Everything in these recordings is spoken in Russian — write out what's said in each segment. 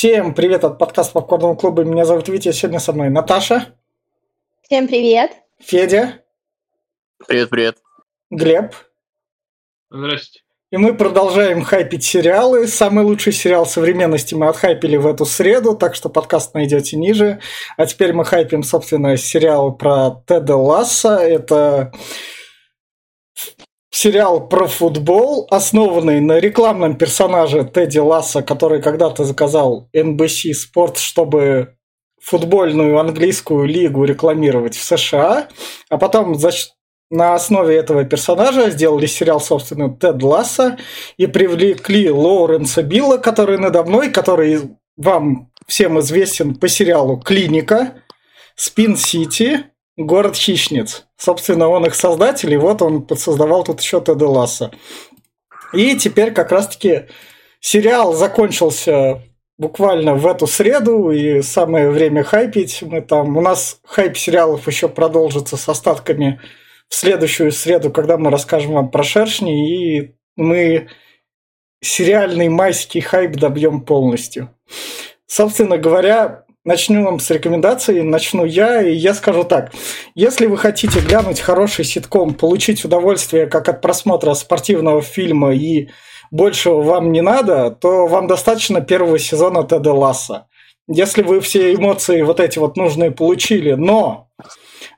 Всем привет от подкаста Попкорного клуба. Меня зовут Витя, сегодня со мной Наташа. Всем привет. Федя. Привет, привет. Глеб. Здрасте. И мы продолжаем хайпить сериалы. Самый лучший сериал современности мы отхайпили в эту среду, так что подкаст найдете ниже. А теперь мы хайпим, собственно, сериал про Теда Ласса. Это сериал про футбол, основанный на рекламном персонаже Тедди Ласса, который когда-то заказал NBC Sport, чтобы футбольную английскую лигу рекламировать в США, а потом за, на основе этого персонажа сделали сериал, собственно, Тед Ласса и привлекли Лоуренса Билла, который надо мной, который вам всем известен по сериалу «Клиника», «Спин Сити», «Город хищниц». Собственно, он их создатель, и вот он создавал тут еще Теда Ласса. И теперь как раз-таки сериал закончился буквально в эту среду, и самое время хайпить. Мы там, у нас хайп сериалов еще продолжится с остатками в следующую среду, когда мы расскажем вам про шершни, и мы сериальный майский хайп добьем полностью. Собственно говоря, начнем с рекомендаций, начну я, и я скажу так. Если вы хотите глянуть хороший ситком, получить удовольствие как от просмотра спортивного фильма и большего вам не надо, то вам достаточно первого сезона Теда Ласса. Если вы все эмоции вот эти вот нужные получили, но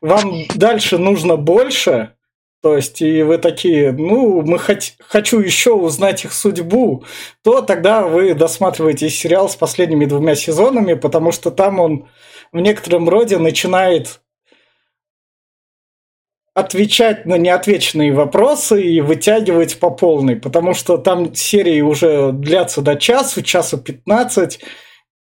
вам дальше нужно больше, то есть, и вы такие, ну, мы хот- хочу еще узнать их судьбу, то тогда вы досматриваете сериал с последними двумя сезонами, потому что там он в некотором роде начинает отвечать на неотвеченные вопросы и вытягивать по полной, потому что там серии уже длятся до часу, часу 15,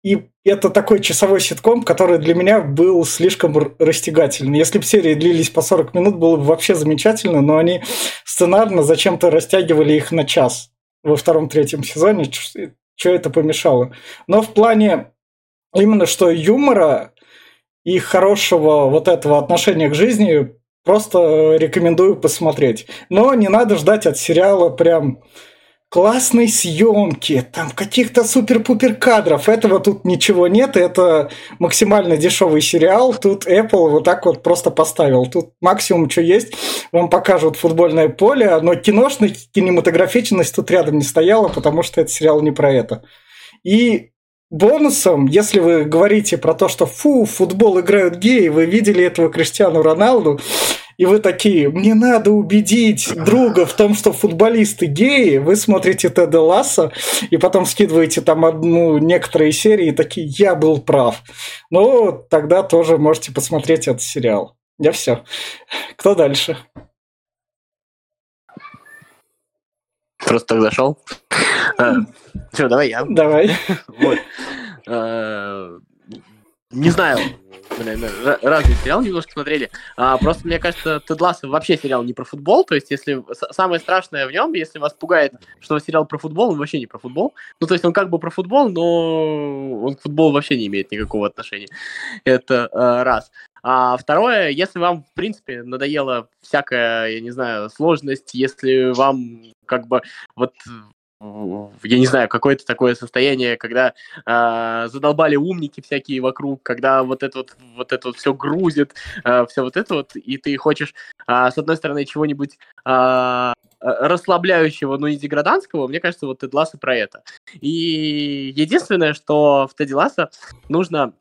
и это такой часовой ситком, который для меня был слишком растягательный. Если бы серии длились по 40 минут, было бы вообще замечательно, но они сценарно зачем-то растягивали их на час во втором-третьем сезоне. Что это помешало? Но в плане именно что юмора и хорошего вот этого отношения к жизни просто рекомендую посмотреть. Но не надо ждать от сериала прям классной съемки, там каких-то супер-пупер кадров. Этого тут ничего нет, это максимально дешевый сериал. Тут Apple вот так вот просто поставил. Тут максимум, что есть, вам покажут футбольное поле, но киношная кинематографичность тут рядом не стояла, потому что этот сериал не про это. И бонусом, если вы говорите про то, что фу, футбол играют геи, вы видели этого Криштиану Роналду, и вы такие, мне надо убедить друга в том, что футболисты геи, вы смотрите Теда Ласса, и потом скидываете там одну, некоторые серии, и такие, я был прав. Ну, тогда тоже можете посмотреть этот сериал. Я все. Кто дальше? Просто так зашел. А, Все, давай я. Давай. Вот. Не знаю, разный сериал немножко смотрели. А, просто мне кажется, Тед Лассо вообще сериал не про футбол. То есть, если самое страшное в нем, если вас пугает, что сериал про футбол, он вообще не про футбол. Ну, то есть, он как бы про футбол, но он к футболу вообще не имеет никакого отношения. Это а, раз. А второе, если вам, в принципе, надоела всякая, я не знаю, сложность, если вам как бы вот я не знаю, какое-то такое состояние, когда а, задолбали умники всякие вокруг, когда вот это вот, вот это вот все грузит, все вот это вот, и ты хочешь, а, с одной стороны, чего-нибудь а, расслабляющего, но не деграданского, мне кажется, вот Тед Лассо про это. И единственное, что в Теди Лассо нужно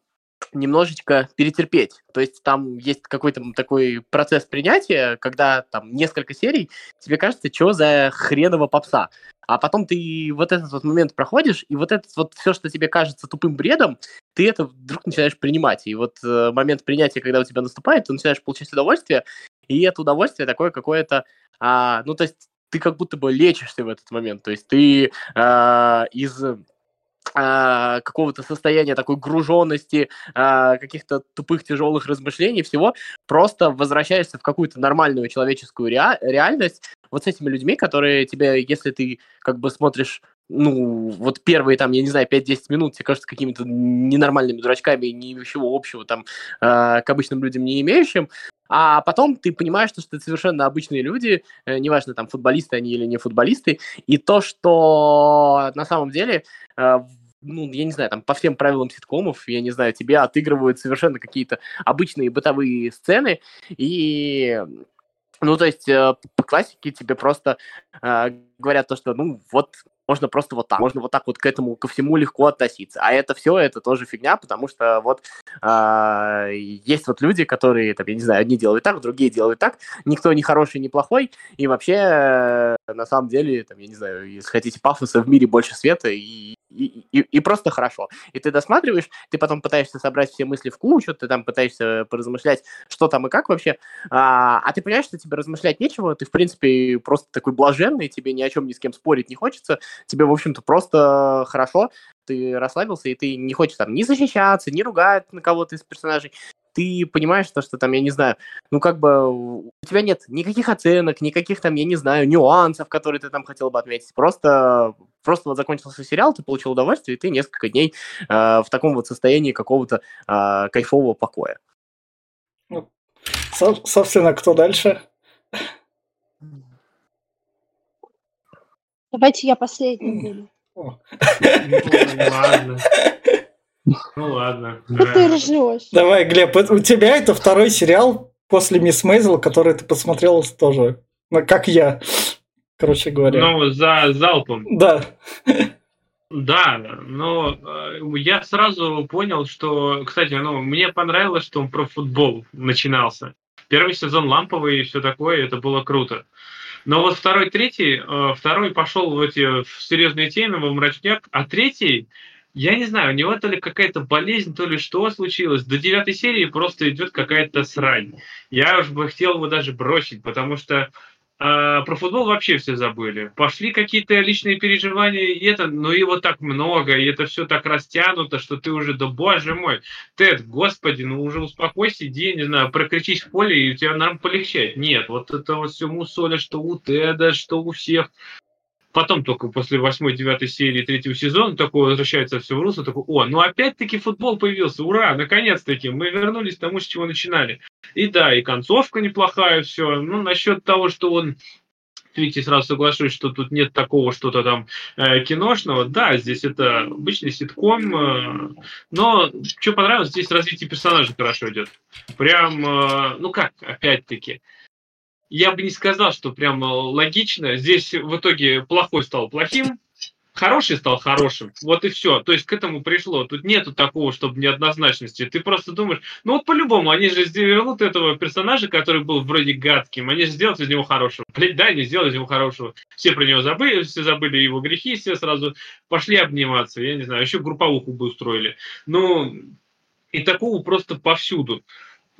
немножечко перетерпеть. То есть там есть какой-то такой процесс принятия, когда там несколько серий, тебе кажется, что за хреново попса. А потом ты вот этот вот момент проходишь, и вот этот вот все, что тебе кажется тупым бредом, ты это вдруг начинаешь принимать. И вот э, момент принятия, когда у тебя наступает, ты начинаешь получать удовольствие, и это удовольствие такое какое-то, а, ну то есть ты как будто бы лечишься в этот момент. То есть ты а, из а, какого-то состояния такой груженности, а, каких-то тупых тяжелых размышлений, всего, просто возвращаешься в какую-то нормальную человеческую реа- реальность вот с этими людьми, которые тебе, если ты как бы смотришь ну, вот первые, там, я не знаю, 5-10 минут тебе кажутся какими-то ненормальными дурачками, ничего общего там э, к обычным людям не имеющим, а потом ты понимаешь, что это совершенно обычные люди, э, неважно, там, футболисты они или не футболисты, и то, что на самом деле э, ну, я не знаю, там, по всем правилам ситкомов, я не знаю, тебе отыгрывают совершенно какие-то обычные бытовые сцены, и ну, то есть э, по классике тебе просто э, говорят то, что, ну, вот можно просто вот так, можно вот так вот к этому, ко всему легко относиться. А это все, это тоже фигня, потому что вот э, есть вот люди, которые, там, я не знаю, одни делают так, другие делают так, никто не хороший, не плохой, и вообще, э, на самом деле, там, я не знаю, если хотите пафоса, в мире больше света, и и, и, и просто хорошо. И ты досматриваешь, ты потом пытаешься собрать все мысли в кучу, ты там пытаешься поразмышлять, что там и как вообще, а, а ты понимаешь, что тебе размышлять нечего, ты, в принципе, просто такой блаженный, тебе ни о чем ни с кем спорить не хочется, тебе, в общем-то, просто хорошо, ты расслабился, и ты не хочешь там ни защищаться, ни ругать на кого-то из персонажей, ты понимаешь то, что там, я не знаю, ну как бы у тебя нет никаких оценок, никаких там, я не знаю, нюансов, которые ты там хотел бы отметить. Просто, просто вот закончился сериал, ты получил удовольствие, и ты несколько дней э, в таком вот состоянии какого-то э, кайфового покоя. Ну, со- собственно, кто дальше? Давайте я последний буду. Ну, ладно. Ну. Что ты ржешь? Давай, Глеб, у тебя это второй сериал после Мисс Мейзел, который ты посмотрел тоже, ну, как я, короче говоря. Ну, за залпом. Да. Да, но э, я сразу понял, что, кстати, ну, мне понравилось, что он про футбол начинался. Первый сезон ламповый и все такое, это было круто. Но вот второй, третий, э, второй пошел в эти в серьезные темы, в мрачняк, а третий, я не знаю, у него то ли какая-то болезнь, то ли что случилось. До девятой серии просто идет какая-то срань. Я уж бы хотел его даже бросить, потому что а, про футбол вообще все забыли. Пошли какие-то личные переживания, и это, ну его так много, и это все так растянуто, что ты уже, да боже мой, Тед, господи, ну уже успокойся, иди, не знаю, прокричись в поле, и у тебя, наверное, полегчает. Нет, вот это вот все мусоля, что у Теда, что у всех. Потом только после восьмой, девятой серии третьего сезона такое возвращается все в русло, такой, о, ну опять-таки футбол появился, ура, наконец-таки, мы вернулись к тому, с чего начинали. И да, и концовка неплохая, все. Ну, насчет того, что он Видите, сразу соглашусь, что тут нет такого что-то там э, киношного. Да, здесь это обычный ситком, э, но что понравилось, здесь развитие персонажей хорошо идет. Прям, э, ну как, опять-таки, я бы не сказал, что прям логично. Здесь в итоге плохой стал плохим, хороший стал хорошим. Вот и все. То есть к этому пришло. Тут нету такого, чтобы неоднозначности. Ты просто думаешь, ну вот по-любому, они же сделают этого персонажа, который был вроде гадким, они же сделают из него хорошего. Блин, да, они сделали из него хорошего. Все про него забыли, все забыли его грехи, все сразу пошли обниматься. Я не знаю, еще групповуху бы устроили. Ну, и такого просто повсюду.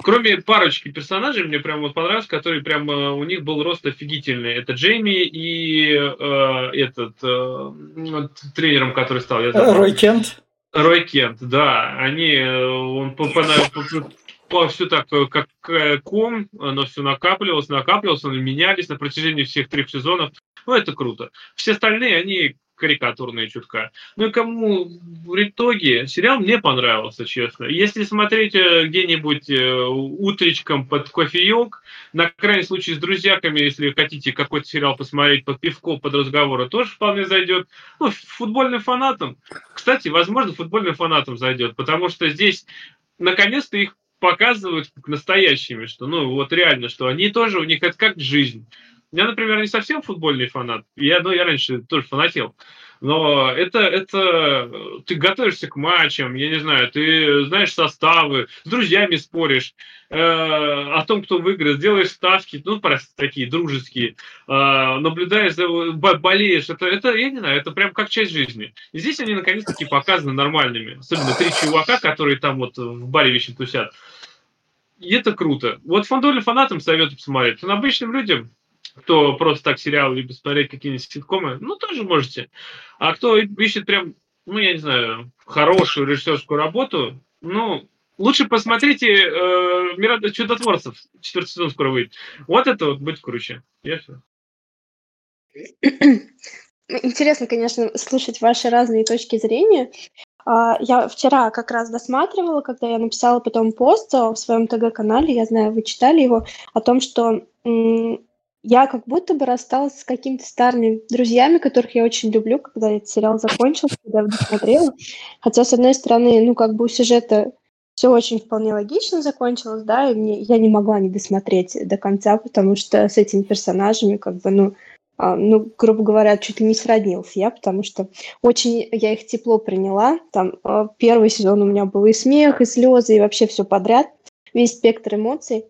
Кроме парочки персонажей, мне прям вот понравилось, которые прям э, у них был рост офигительный. Это Джейми и э, этот э, тренером, который стал. Я Рой Кент. Рой Кент, да. Они, э, он по, по, по, по, все так, э, как ком, оно все накапливалось, накапливалось, они менялись на протяжении всех трех сезонов. Ну, это круто. Все остальные, они карикатурные чутка. Ну и кому в итоге сериал мне понравился, честно. Если смотреть э, где-нибудь э, утречком под кофеек, на крайний случай с друзьяками, если хотите какой-то сериал посмотреть под пивко, под разговоры, тоже вполне зайдет. Ну, футбольным фанатам. Кстати, возможно, футбольным фанатам зайдет, потому что здесь наконец-то их показывают как настоящими, что, ну, вот реально, что они тоже, у них это как жизнь. Я, например, не совсем футбольный фанат. Я, ну, я раньше тоже фанател. Но это, это ты готовишься к матчам, я не знаю, ты знаешь составы, с друзьями споришь э, о том, кто выиграет, делаешь ставки, ну, просто такие дружеские, э, наблюдаешь, болеешь. Это, это, я не знаю, это прям как часть жизни. И здесь они наконец-таки показаны нормальными. Особенно три чувака, которые там вот в баре вечно тусят. И это круто. Вот футбольным фанатам советую посмотреть. Но обычным людям кто просто так сериал любит смотреть какие-нибудь ситкомы, ну, тоже можете. А кто ищет прям, ну, я не знаю, хорошую режиссерскую работу, ну, лучше посмотрите э, «Мира чудотворцев», четвертый сезон скоро выйдет. Вот это вот будет круче. Я все. Интересно, конечно, слушать ваши разные точки зрения. А, я вчера как раз досматривала, когда я написала потом пост в своем ТГ-канале, я знаю, вы читали его, о том, что я как будто бы рассталась с какими-то старыми друзьями, которых я очень люблю, когда этот сериал закончился, когда я досмотрела. Хотя, с одной стороны, ну, как бы у сюжета все очень вполне логично закончилось, да, и мне, я не могла не досмотреть до конца, потому что с этими персонажами, как бы, ну, а, ну, грубо говоря, чуть ли не сроднился я, потому что очень я их тепло приняла. Там а, первый сезон у меня был и смех, и слезы, и вообще все подряд, весь спектр эмоций.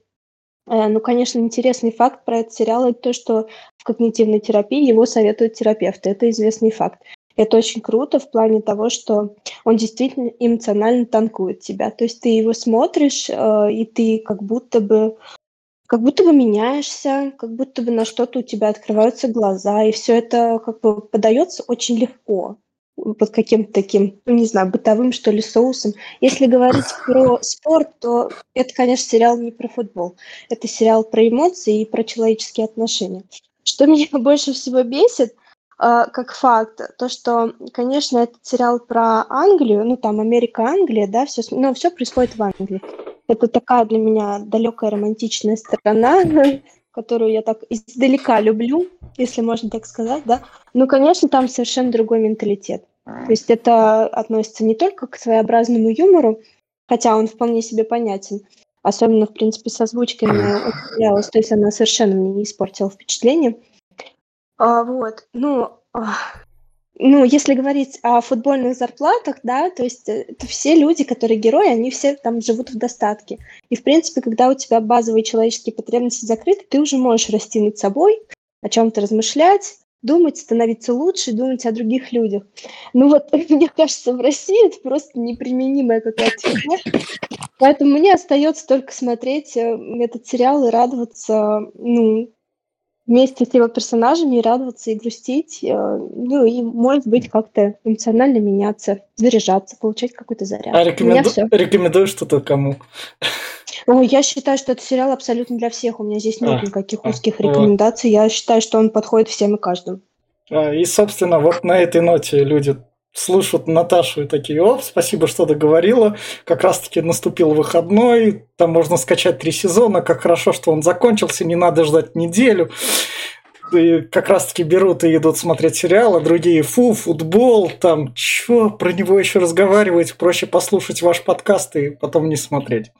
Э, ну, конечно, интересный факт про этот сериал это то, что в когнитивной терапии его советуют терапевты. Это известный факт. Это очень круто в плане того, что он действительно эмоционально танкует тебя. То есть ты его смотришь, э, и ты как будто бы как будто бы меняешься, как будто бы на что-то у тебя открываются глаза, и все это как бы подается очень легко под каким-то таким, ну, не знаю, бытовым, что ли, соусом. Если говорить про спорт, то это, конечно, сериал не про футбол. Это сериал про эмоции и про человеческие отношения. Что меня больше всего бесит, Uh, как факт, то, что, конечно, этот сериал про Англию, ну, там, Америка-Англия, да, все, ну, все происходит в Англии. Это такая для меня далекая романтичная сторона, которую я так издалека люблю, если можно так сказать, да. Ну, конечно, там совершенно другой менталитет. То есть это относится не только к своеобразному юмору, хотя он вполне себе понятен, особенно, в принципе, с озвучкой мне то есть она совершенно мне не испортила впечатление. А, вот, ну, ну, если говорить о футбольных зарплатах, да, то есть э, это все люди, которые герои, они все там живут в достатке. И, в принципе, когда у тебя базовые человеческие потребности закрыты, ты уже можешь расти над собой, о чем-то размышлять, думать, становиться лучше, думать о других людях. Ну вот, мне кажется, в России это просто неприменимая какая-то фигня. Поэтому мне остается только смотреть э, этот сериал и радоваться, ну, вместе с его персонажами и радоваться, и грустить, э, ну и, может быть, как-то эмоционально меняться, заряжаться, получать какой-то заряд. А рекоменду... рекомендую что-то кому? Ой, я считаю, что этот сериал абсолютно для всех. У меня здесь нет а, никаких узких а, рекомендаций. Я считаю, что он подходит всем и каждому. А, и, собственно, вот на этой ноте люди слушают Наташу и такие, о, спасибо, что договорила. Как раз-таки наступил выходной, там можно скачать три сезона, как хорошо, что он закончился, не надо ждать неделю. И как раз-таки берут и идут смотреть сериалы, другие, фу, футбол, там, чё, про него еще разговаривать, проще послушать ваш подкаст и потом не смотреть.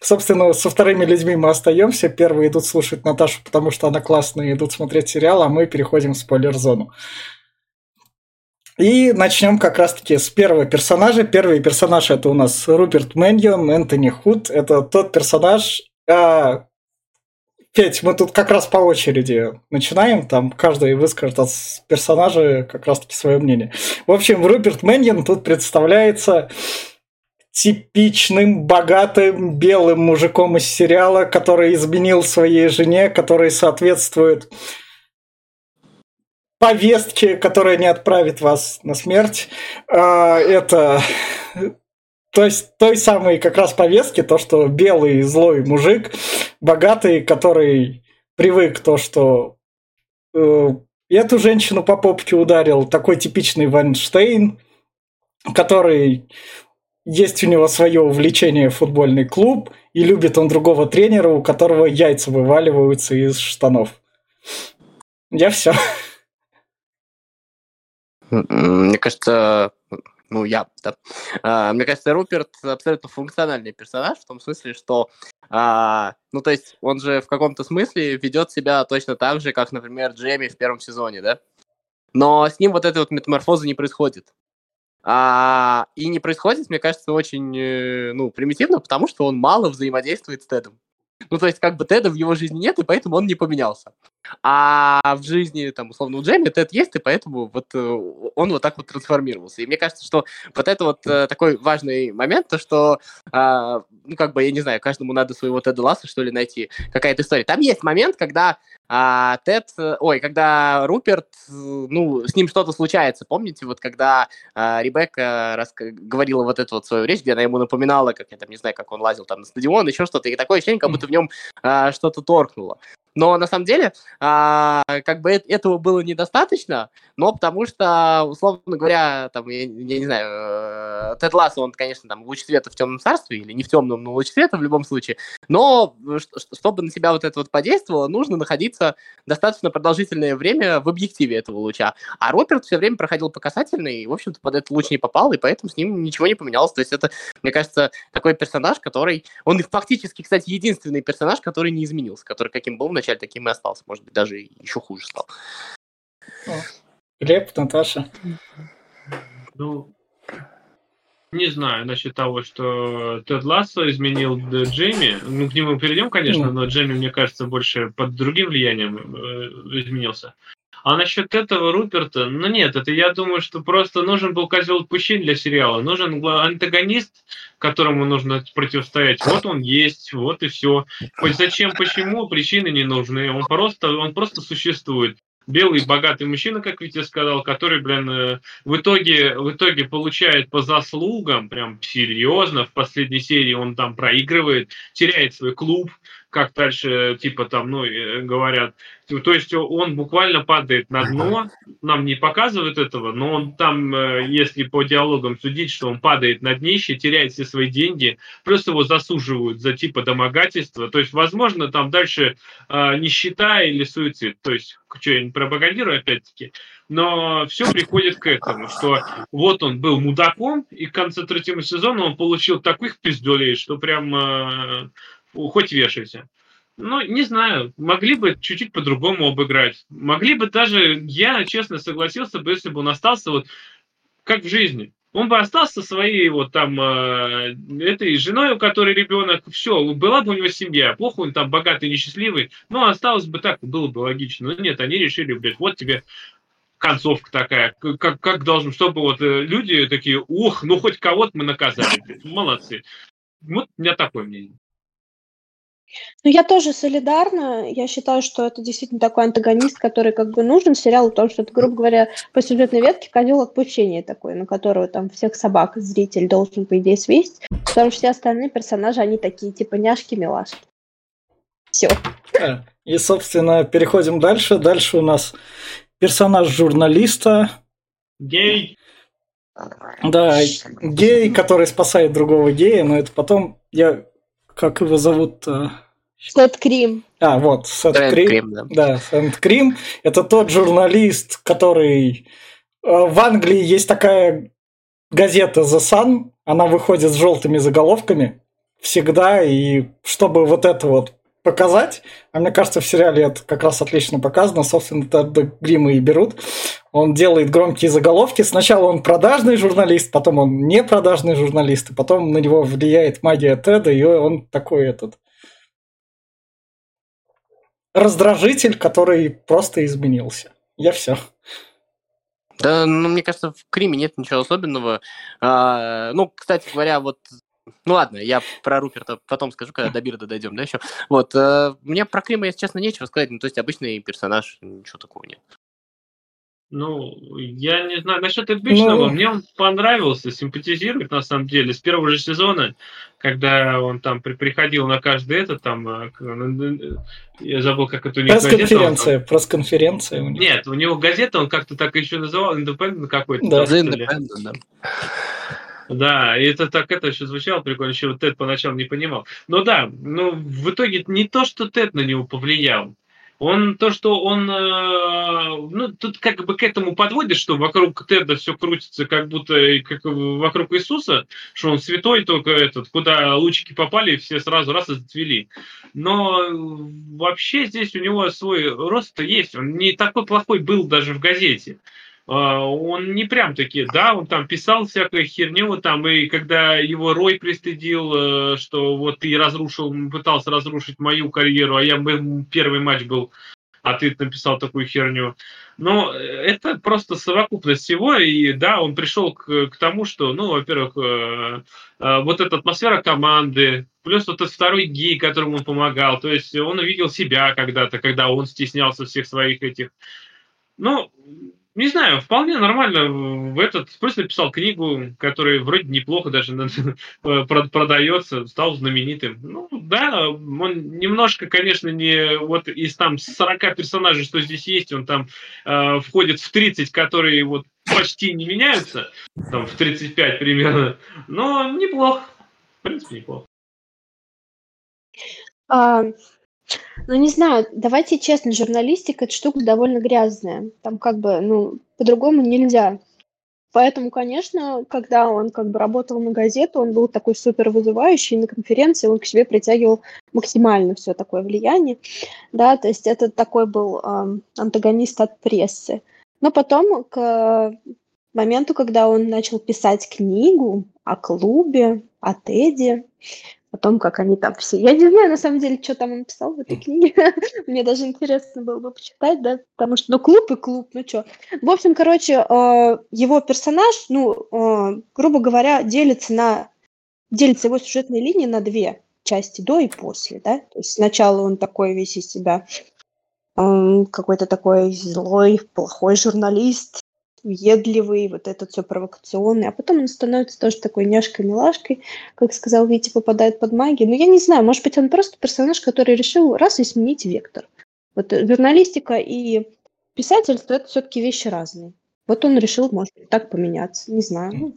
Собственно, со вторыми людьми мы остаемся. Первые идут слушать Наташу, потому что она классная, идут смотреть сериал, а мы переходим в спойлер-зону. И начнем как раз-таки с первого персонажа. Первый персонаж это у нас Руперт Мэньон, Энтони Худ. Это тот персонаж... А... Петь, мы тут как раз по очереди начинаем, там каждый выскажет от персонажа как раз-таки свое мнение. В общем, Руперт Мэньон тут представляется типичным богатым белым мужиком из сериала, который изменил своей жене, который соответствует повестке, которая не отправит вас на смерть. А, это то есть той самой как раз повестки, то, что белый злой мужик, богатый, который привык то, что э, эту женщину по попке ударил, такой типичный Вайнштейн, который есть у него свое увлечение футбольный клуб, и любит он другого тренера, у которого яйца вываливаются из штанов. Я все. Мне кажется, ну, я, да. А, мне кажется, Руперт абсолютно функциональный персонаж, в том смысле, что, а, ну, то есть, он же в каком-то смысле ведет себя точно так же, как, например, Джейми в первом сезоне, да? Но с ним вот этой вот метаморфозы не происходит. А, и не происходит, мне кажется, очень, э, ну, примитивно, потому что он мало взаимодействует с Тедом. Ну, то есть, как бы Теда в его жизни нет, и поэтому он не поменялся. А в жизни, там, условно, у Джейми Тед есть, и поэтому вот э, он вот так вот трансформировался. И мне кажется, что вот это вот э, такой важный момент, то, что, э, ну, как бы, я не знаю, каждому надо своего Теда Ласса, что ли, найти, какая-то история. Там есть момент, когда а Тед, ой, когда Руперт, ну, с ним что-то случается, помните, вот когда а, Ребекка рас... говорила вот эту вот свою речь, где она ему напоминала, как я там не знаю, как он лазил там на стадион, еще что-то, и такое ощущение, как будто в нем а, что-то торкнуло. Но на самом деле, а, как бы этого было недостаточно, но потому что, условно говоря, там, я, я не знаю, Тед Лассо, он, конечно, там, луч света в темном царстве, или не в темном, но луч света в любом случае, но чтобы на себя вот это вот подействовало, нужно находиться достаточно продолжительное время в объективе этого луча. А Роберт все время проходил по касательной, и, в общем-то, под этот луч не попал, и поэтому с ним ничего не поменялось. То есть это, мне кажется, такой персонаж, который... Он фактически, кстати, единственный персонаж, который не изменился, который каким был вначале, таким и остался. Может быть, даже еще хуже стал. Глеб, Наташа. Ну, не знаю насчет того, что Тед Лассо изменил Джейми. Ну, к нему перейдем, конечно, но Джейми, мне кажется, больше под другим влиянием э, изменился. А насчет этого Руперта, ну нет, это я думаю, что просто нужен был козел отпущения для сериала. Нужен антагонист, которому нужно противостоять. Вот он есть, вот и все. Хоть зачем, почему, причины не нужны. Он просто, он просто существует белый богатый мужчина, как Витя сказал, который, блин, э, в итоге, в итоге получает по заслугам, прям серьезно, в последней серии он там проигрывает, теряет свой клуб, как дальше, типа там, ну, э, говорят. То есть он буквально падает на дно, нам не показывают этого, но он там, э, если по диалогам судить, что он падает на днище, теряет все свои деньги, плюс его засуживают за типа домогательства. То есть, возможно, там дальше э, нищета или суицид. То есть, что я не пропагандирую опять-таки, но все приходит к этому, что вот он был мудаком, и к концу третьего сезона он получил таких пиздолей, что прям э, хоть вешайся. Ну, не знаю, могли бы чуть-чуть по-другому обыграть. Могли бы даже, я честно согласился бы, если бы он остался вот как в жизни. Он бы остался своей вот там э, этой женой, у которой ребенок, все, была бы у него семья, плохо он там богатый, несчастливый, но осталось бы так, было бы логично. Но нет, они решили, блядь, вот тебе концовка такая, как, как должен, чтобы вот э, люди такие, ух, ну хоть кого-то мы наказали, блядь, молодцы. Вот у меня такое мнение. Ну, я тоже солидарна. Я считаю, что это действительно такой антагонист, который как бы нужен сериалу, потому что это, грубо говоря, по сюжетной ветке козел отпущения такой, на которого там всех собак зритель должен, по идее, свесть, потому что все остальные персонажи, они такие, типа, няшки-милашки. Все. И, собственно, переходим дальше. Дальше у нас персонаж журналиста. Гей. Да, гей, который спасает другого гея, но это потом... Я как его зовут? Сет Крим. А, вот, Сет Крим. Крим да. да, Сет Крим. Это тот журналист, который... Э, в Англии есть такая газета The Sun, она выходит с желтыми заголовками всегда, и чтобы вот это вот показать, а мне кажется, в сериале это как раз отлично показано, собственно, это Грима и берут. Он делает громкие заголовки. Сначала он продажный журналист, потом он не продажный журналист, и потом на него влияет магия Теда, и он такой этот раздражитель, который просто изменился. Я все. Да, ну, мне кажется, в Криме нет ничего особенного. А, ну, кстати говоря, вот ну ладно, я про Руперта потом скажу, когда до Бирда дойдем, да, еще. Вот, э, мне про Крима, если честно, нечего сказать, ну, то есть обычный персонаж, ничего такого нет. Ну, я не знаю, насчет обычного, ну... мне он понравился, симпатизирует на самом деле. С первого же сезона, когда он там при, приходил на каждый этот, там, э, я забыл, как это у него Пресс-конференция, там... пресс-конференция у него. Нет, у него газета, он как-то так еще называл, Independent какой-то. Да, Independent, да. Да, и это так это еще звучало прикольно, еще вот Тед поначалу не понимал. Но да, ну в итоге не то, что Тед на него повлиял, он то, что он, э, ну, тут как бы к этому подводит, что вокруг Теда все крутится, как будто как вокруг Иисуса, что он святой только этот, куда лучики попали, все сразу раз и зацвели. Но вообще здесь у него свой рост есть, он не такой плохой был даже в газете. А, он не прям таки, да, он там писал всякую херню, там, и когда его Рой пристыдил, э, что вот ты разрушил, пытался разрушить мою карьеру, а я первый матч был, а ты написал такую херню. Но это просто совокупность всего, и да, он пришел к, к тому, что, ну, во-первых, э, э, вот эта атмосфера команды, плюс вот этот второй гей, которому он помогал, то есть он увидел себя когда-то, когда он стеснялся всех своих этих, ну, не знаю, вполне нормально. В этот просто написал книгу, которая вроде неплохо даже продается, стал знаменитым. Ну да, он немножко, конечно, не вот из там 40 персонажей, что здесь есть, он там э, входит в 30, которые вот почти не меняются, там в 35 примерно, но неплохо. В принципе, неплохо. А, ну, не знаю, давайте честно, журналистика – это штука довольно грязная. Там как бы, ну, по-другому нельзя. Поэтому, конечно, когда он как бы работал на газету, он был такой супер вызывающий, на конференции он к себе притягивал максимально все такое влияние, да, то есть это такой был э, антагонист от прессы. Но потом, к моменту, когда он начал писать книгу о клубе, о Теди, о том, как они там все... Я не знаю, на самом деле, что там он писал в этой книге. Мне даже интересно было бы почитать, да, потому что, ну, клуб и клуб, ну что. В общем, короче, э, его персонаж, ну, э, грубо говоря, делится на... Делится его сюжетная линия на две части, до и после, да. То есть сначала он такой весь из себя какой-то такой злой, плохой журналист, въедливый, вот этот все провокационный, а потом он становится тоже такой няшкой-милашкой, как сказал Витя, попадает под магию. Но я не знаю, может быть, он просто персонаж, который решил раз и сменить вектор. Вот э, журналистика и писательство – это все-таки вещи разные. Вот он решил, может быть, так поменяться. Не знаю. Ну,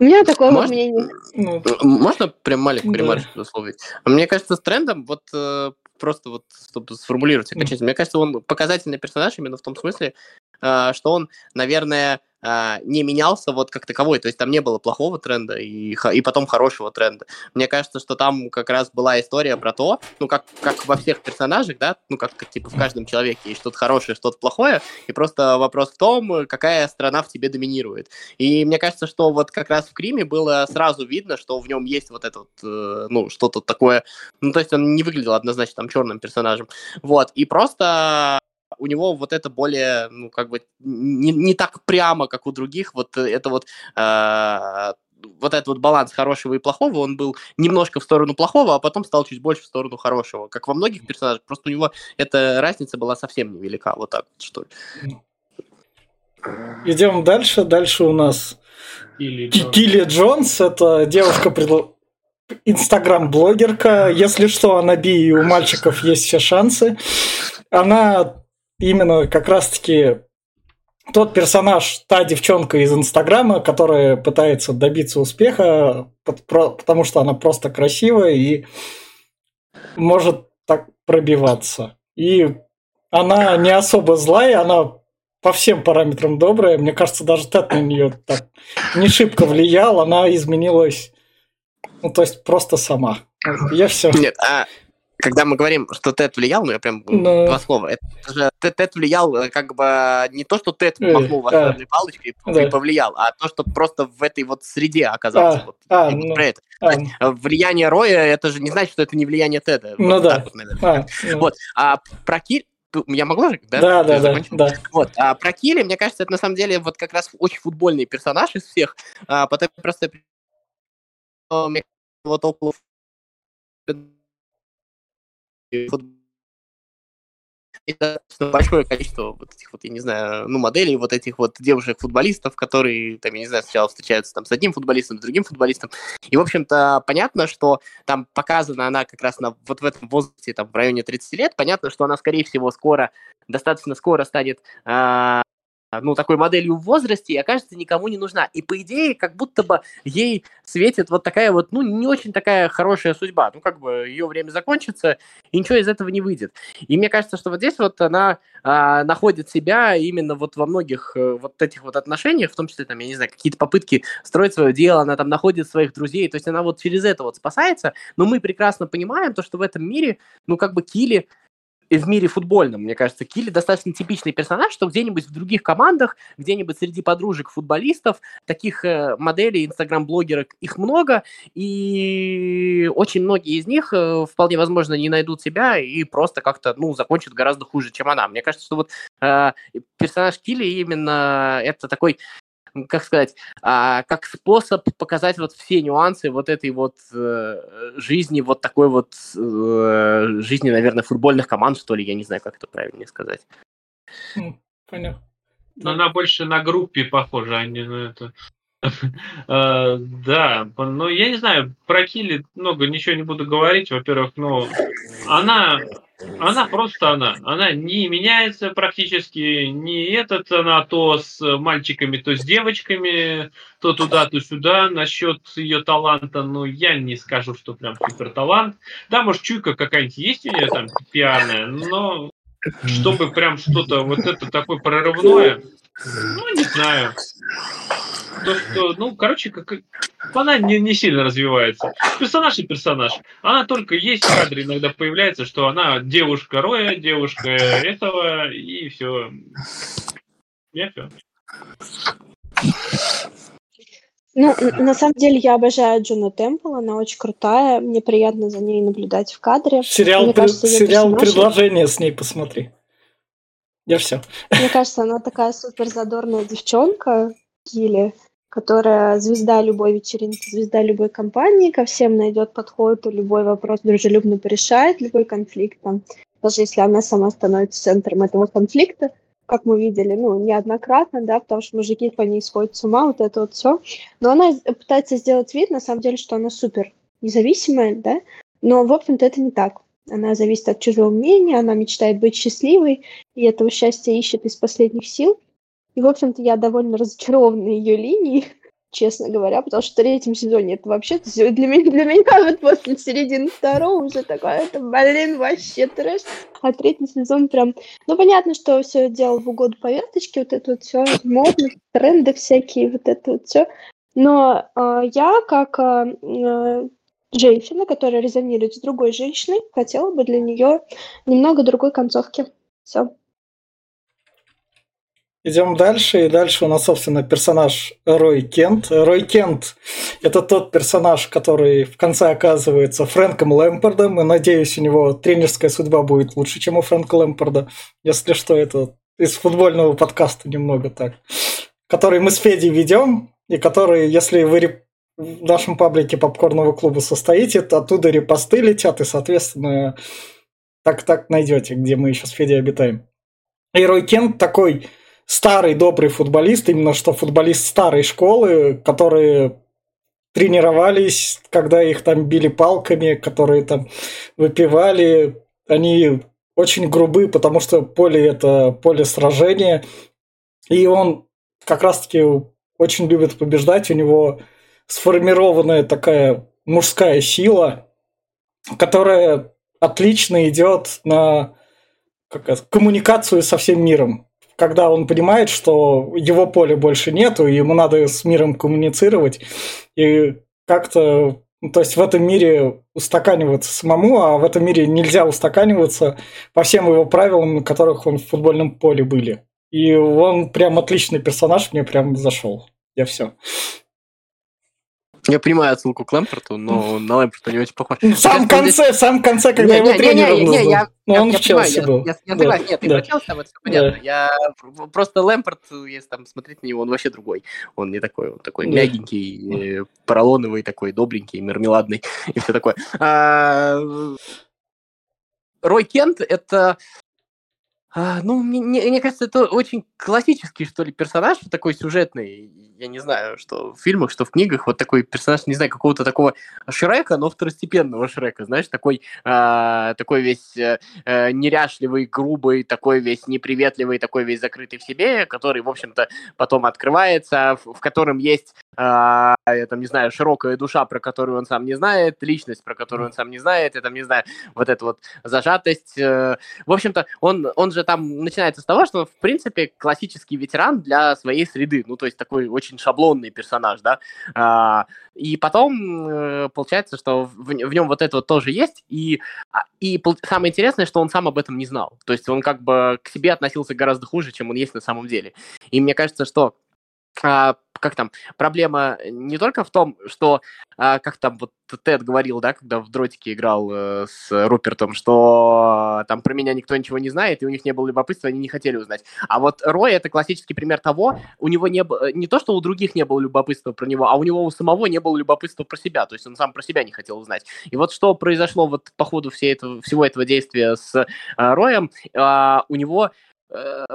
у меня такое Можно- мнение. Ну, Можно прям маленькую Да. ремарочку условить? Мне кажется, с трендом, вот э, просто вот, чтобы сформулировать окончательно, мне кажется, он показательный персонаж именно в том смысле, э, что он, наверное, э, не менялся вот как таковой, то есть там не было плохого тренда и, и потом хорошего тренда. Мне кажется, что там как раз была история про то, ну, как, как во всех персонажах, да, ну, как, как, типа в каждом человеке есть что-то хорошее, что-то плохое, и просто вопрос в том, какая страна в тебе доминирует. И мне кажется, что вот как раз в Криме было сразу видно, что в нем есть вот это вот, э, ну, что-то такое, ну, то есть он не выглядел однозначно там черным персонажем. Вот, и просто у него вот это более, ну, как бы, не, не так прямо, как у других, вот это вот, э, вот этот вот баланс хорошего и плохого, он был немножко в сторону плохого, а потом стал чуть больше в сторону хорошего, как во многих персонажах, просто у него эта разница была совсем невелика, вот так вот, что ли. идем дальше. Дальше у нас Килли Джонс. Это девушка предло- Инстаграм-блогерка. Если что, она би, и у мальчиков есть все шансы. Она именно как раз-таки тот персонаж, та девчонка из Инстаграма, которая пытается добиться успеха, потому что она просто красивая и может так пробиваться. И она не особо злая, она по всем параметрам добрая. Мне кажется, даже Тед на нее так не шибко влиял, она изменилась, ну, то есть просто сама. Я все. Нет, а когда мы говорим, что Тед влиял, ну я прям Ну. два слова, это же Тед, Тед влиял э, как бы не то, что Тед Э, махнул а. волшебной палочкой и Да. повлиял, а то, что просто в этой вот среде оказался. А, вот, а, вот ну. про это. А, Э, Влияние Роя, это же не значит, что это не влияние Теда. Ну Вот да. так вот, наверное. а, ну, Вот, а про Киль... Я могла же, да? да, да, да, да. Вот, а про Килли, мне кажется, это на самом деле вот как раз очень футбольный персонаж из всех, а, по той простой причине, что, мне кажется, вот около фут- и достаточно большое количество вот этих вот, я не знаю, ну, моделей, вот этих вот девушек-футболистов, которые, там, я не знаю, сначала встречаются там с одним футболистом, с другим футболистом. И, в общем-то, понятно, что там показана она как раз на, вот в этом возрасте, там, в районе 30 лет. Понятно, что она, скорее всего, скоро, достаточно скоро станет а, ну, такой моделью в возрасте и окажется никому не нужна. И, по идее, как будто бы ей светит вот такая вот, ну, не очень такая хорошая судьба. Ну, как бы ее время закончится, и ничего из этого не выйдет. И мне кажется, что вот здесь вот она а, находит себя именно вот во многих э, вот этих вот отношениях, в том числе, там, я не знаю, какие-то попытки строить свое дело, она там находит своих друзей, то есть она вот через это вот спасается, но мы прекрасно понимаем то, что в этом мире, ну, как бы Кили в мире футбольном, мне кажется, Килли достаточно типичный персонаж, что где-нибудь в других командах, где-нибудь среди подружек футболистов, таких э, моделей, инстаграм-блогерок, их много, и очень многие из них э, вполне возможно не найдут себя и просто как-то, ну, закончат гораздо хуже, чем она. Мне кажется, что вот э, персонаж Килли именно это такой как сказать, а, как способ показать вот все нюансы вот этой вот э, жизни, вот такой вот э, жизни, наверное, футбольных команд, что ли, я не знаю, как это правильнее сказать. М, Понятно. Но она больше на группе похожа, а не на это. Э, да, ну я не знаю, про Килли много ничего не буду говорить. Во-первых, ну, она она просто она. Она не меняется практически, не этот, она то с мальчиками, то с девочками, то туда, то сюда. Насчет ее таланта, ну, я не скажу, что прям супер талант. Да, может, чуйка какая-нибудь есть у нее там пиарная, но чтобы прям что-то вот это такое прорывное, ну, не знаю. То, что, ну, короче, как, она не, не сильно развивается. Персонаж и персонаж. Она только есть в кадре, иногда появляется, что она девушка Роя, девушка этого, и все. Я все. Ну, на самом деле, я обожаю Джуна Темпл, она очень крутая, мне приятно за ней наблюдать в кадре. Сериал, мне кажется, сериал персонаж... «Предложение» с ней посмотри. Я все. Мне кажется, она такая супер задорная девчонка, Килли, которая звезда любой вечеринки, звезда любой компании, ко всем найдет подход, любой вопрос дружелюбно порешает, любой конфликт, там, даже если она сама становится центром этого конфликта, как мы видели, ну, неоднократно, да, потому что мужики по ней сходят с ума, вот это вот все. Но она пытается сделать вид, на самом деле, что она супер независимая, да, но, в общем-то, это не так. Она зависит от чужого мнения, она мечтает быть счастливой, и этого счастья ищет из последних сил. И, в общем-то, я довольно разочарована ее линией, честно говоря, потому что в третьем сезоне это вообще для меня, для меня вот после середины второго уже такое, это, блин, вообще трэш. А третий сезон прям... Ну, понятно, что все делал в угоду повесточки, вот это вот все модно, тренды всякие, вот это вот все. Но э, я, как э, женщина, которая резонирует с другой женщиной, хотела бы для нее немного другой концовки. Все. Идем дальше, и дальше у нас, собственно, персонаж Рой Кент. Рой Кент – это тот персонаж, который в конце оказывается Фрэнком Лэмпордом, и, надеюсь, у него тренерская судьба будет лучше, чем у Фрэнка Лэмпорда. Если что, это из футбольного подкаста немного так. Который мы с Федей ведем, и который, если вы в нашем паблике попкорного клуба состоите, то оттуда репосты летят, и, соответственно, так-так найдете, где мы еще с Федей обитаем. И Рой Кент такой старый добрый футболист, именно что футболист старой школы, которые тренировались, когда их там били палками, которые там выпивали. Они очень грубы, потому что поле это поле сражения. И он как раз-таки очень любит побеждать. У него сформированная такая мужская сила, которая отлично идет на как, коммуникацию со всем миром когда он понимает, что его поля больше нету, и ему надо с миром коммуницировать, и как-то, то есть в этом мире устаканиваться самому, а в этом мире нельзя устаканиваться по всем его правилам, на которых он в футбольном поле были. И он прям отличный персонаж, мне прям зашел. Я все. Я понимаю отсылку к Лэмпорту, но на Лэмпорта не очень похож. В самом конце, в самом конце, когда его тренером не, не, я, но он в Челси был. Я, я, согласен, нет, ты про Челси, там это все понятно. Я просто Лэмпорт, если там смотреть на него, он вообще другой. Он не такой, он такой мягенький, поролоновый такой, добренький, мармеладный и все такое. А, Рой Кент это а, ну, мне, мне кажется, это очень классический, что ли, персонаж, такой сюжетный. Я не знаю, что в фильмах, что в книгах, вот такой персонаж, не знаю, какого-то такого Шрека, но второстепенного Шрека, знаешь, такой, а, такой весь а, неряшливый, грубый, такой весь неприветливый, такой весь закрытый в себе, который, в общем-то, потом открывается, в, в котором есть а, я там, не знаю, широкая душа, про которую он сам не знает, личность, про которую он сам не знает, и там, не знаю, вот эта вот зажатость. Э, в общем-то, он, он же там начинается с того, что, в принципе, классический ветеран для своей среды, ну, то есть такой очень шаблонный персонаж, да, а, и потом э, получается, что в, в нем вот это вот тоже есть, и, а, и самое интересное, что он сам об этом не знал, то есть он как бы к себе относился гораздо хуже, чем он есть на самом деле. И мне кажется, что как там, проблема не только в том, что, а, как там вот Тед говорил, да, когда в дротике играл э, с Рупертом, что там про меня никто ничего не знает, и у них не было любопытства, они не хотели узнать. А вот Рой это классический пример того, у него не было, не то, что у других не было любопытства про него, а у него у самого не было любопытства про себя, то есть он сам про себя не хотел узнать. И вот что произошло вот по ходу всей этого, всего этого действия с э, Роем, э, у него э,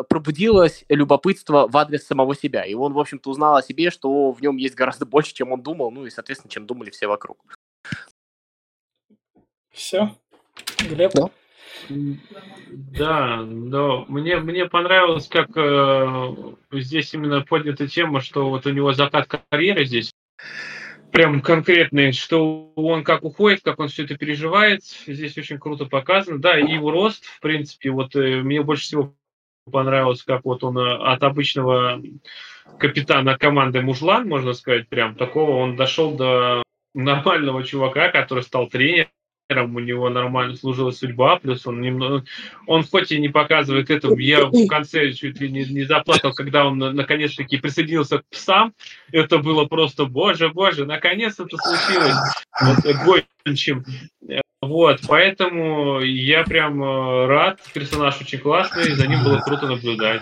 пробудилось любопытство в адрес самого себя. И он, в общем-то, узнал о себе, что в нем есть гораздо больше, чем он думал, ну и, соответственно, чем думали все вокруг. Все. Глеб? Да. Да, да. Мне, мне понравилось, как э, здесь именно поднята тема, что вот у него закат карьеры здесь прям конкретный, что он как уходит, как он все это переживает. Здесь очень круто показано. Да, и его рост, в принципе, вот э, мне больше всего понравилось, как вот он э, от обычного капитана команды мужлан, можно сказать, прям такого, он дошел до нормального чувака, который стал тренером, у него нормально служила судьба, плюс он немного, он хоть и не показывает это, я в конце чуть ли не, не заплакал, когда он наконец-таки присоединился к псам, это было просто, боже, боже, наконец это случилось, вот, гончим. Вот, поэтому я прям э, рад, персонаж очень классный, за ним было круто наблюдать.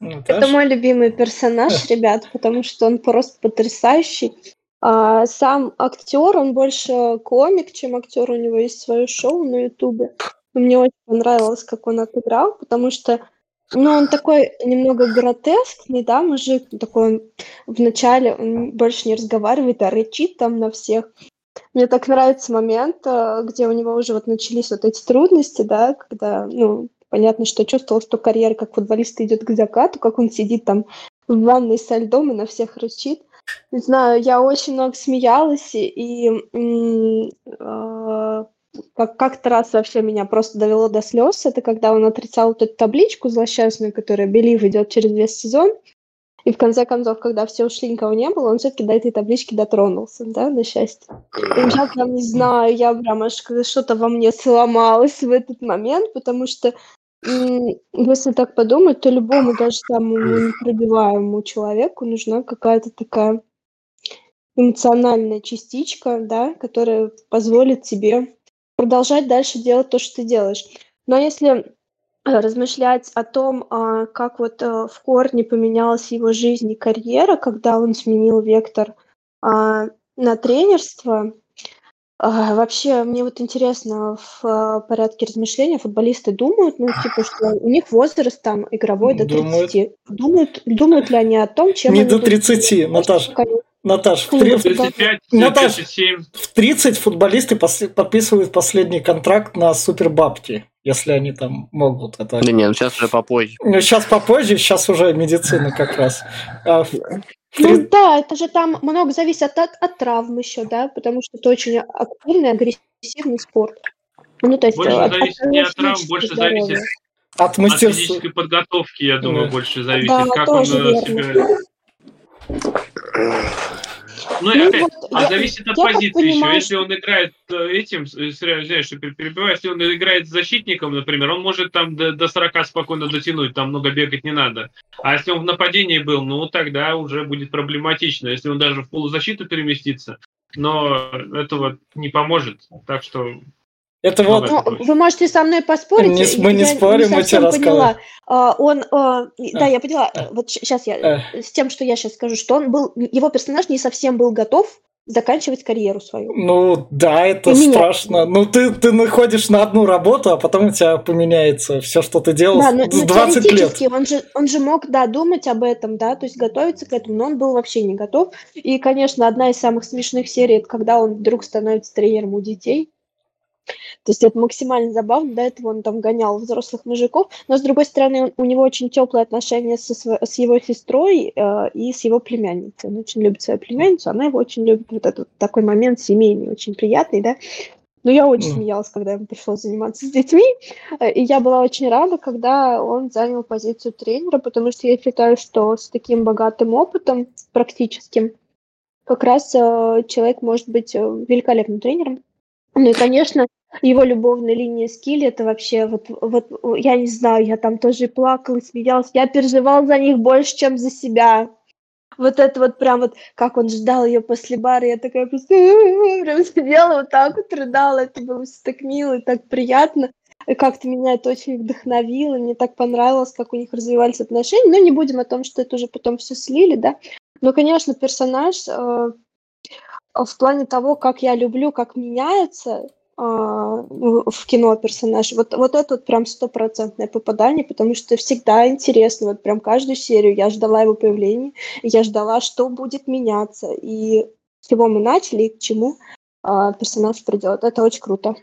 Это мой любимый персонаж, ребят, потому что он просто потрясающий. А сам актер, он больше комик, чем актер. У него есть свое шоу на Ютубе. Мне очень понравилось, как он отыграл, потому что ну, он такой немного гротескный, да, мужик такой, он вначале он больше не разговаривает, а рычит там на всех. Мне так нравится момент, э, где у него уже вот начались вот эти трудности, да, когда, ну, понятно, что чувствовал, что карьера как футболиста идет к закату, как он сидит там в ванной со льдом и на всех рычит. Не знаю, я очень много смеялась, и э, как- как-то раз вообще меня просто довело до слез. Это когда он отрицал вот эту табличку злосчастную, которая Белив идет через весь сезон. И в конце концов, когда все ушли, никого не было, он все-таки до этой таблички дотронулся, да, на счастье. И я прям не знаю, я прям аж что-то во мне сломалось в этот момент, потому что если так подумать, то любому, даже самому непробиваемому человеку нужна какая-то такая эмоциональная частичка, да, которая позволит тебе продолжать дальше делать то, что ты делаешь. Но если размышлять о том, а, как вот э, в корне поменялась его жизнь и карьера, когда он сменил вектор а, на тренерство, а, вообще, мне вот интересно, в а, порядке размышления футболисты думают, ну, типа, что у них возраст там игровой до 30. Думают, думают, думают ли они о том, чем Не до 30, Наташа. Наташ, в, 35, Наташ, 37. в 30 футболисты пос- подписывают последний контракт на супербабки, если они там могут это. Да нет, ну сейчас уже попозже. Ну, сейчас попозже, сейчас уже медицина как раз. А, ну да, это же там много зависит от, от, от травм еще, да, потому что это очень активный, агрессивный спорт. Ну, то есть, больше от, зависит от, не от травм, больше здоровья. зависит от, мастерства. от физической подготовки, я думаю, да. больше зависит, да, как он верно. себя... Ну, ну опять, вот, а я, зависит от позиции понимаю, еще. Если он играет э, этим, э, знаешь, что перебиваю, если он играет защитником, например, он может там до, до 40 спокойно дотянуть, там много бегать не надо. А если он в нападении был, ну, тогда уже будет проблематично. Если он даже в полузащиту переместится, но этого не поможет. Так что это вот... Ну, вы можете со мной поспорить. Не, мы не я спорим, мы тебе поняла. А, он, а, да, я поняла. А. Вот сейчас я а. с тем, что я сейчас скажу, что он был, его персонаж не совсем был готов заканчивать карьеру свою. Ну да, это и страшно. Меня... Ну ты, ты находишь на одну работу, а потом у тебя поменяется все, что ты делал да, но, с 20 лет. Он же, он же мог, да, думать об этом, да, то есть готовиться к этому, но он был вообще не готов. И, конечно, одна из самых смешных серий, это когда он вдруг становится тренером у детей. То есть это максимально забавно, до этого он там гонял взрослых мужиков, но с другой стороны он, у него очень теплые отношения со, с его сестрой э, и с его племянницей. Он очень любит свою племянницу, она его очень любит. Вот этот такой момент семейный, очень приятный, да. Но я очень смеялась, когда ему пришлось заниматься с детьми, э, и я была очень рада, когда он занял позицию тренера, потому что я считаю, что с таким богатым опытом практическим как раз э, человек может быть э, великолепным тренером. Ну и, конечно, его любовная линия с Килли, это вообще, вот, вот, я не знаю, я там тоже плакала, смеялась, я переживал за них больше, чем за себя. Вот это вот прям вот, как он ждал ее после бара, я такая просто прям сидела вот так вот, рыдала, это было все так мило и так приятно. И как-то меня это очень вдохновило, мне так понравилось, как у них развивались отношения. Но не будем о том, что это уже потом все слили, да. Но, конечно, персонаж э, в плане того, как я люблю, как меняется, в кино персонаж. Вот, вот это вот прям стопроцентное попадание, потому что всегда интересно, вот прям каждую серию я ждала его появления, я ждала, что будет меняться, и с чего мы начали, и к чему а, персонаж придет. Это очень круто.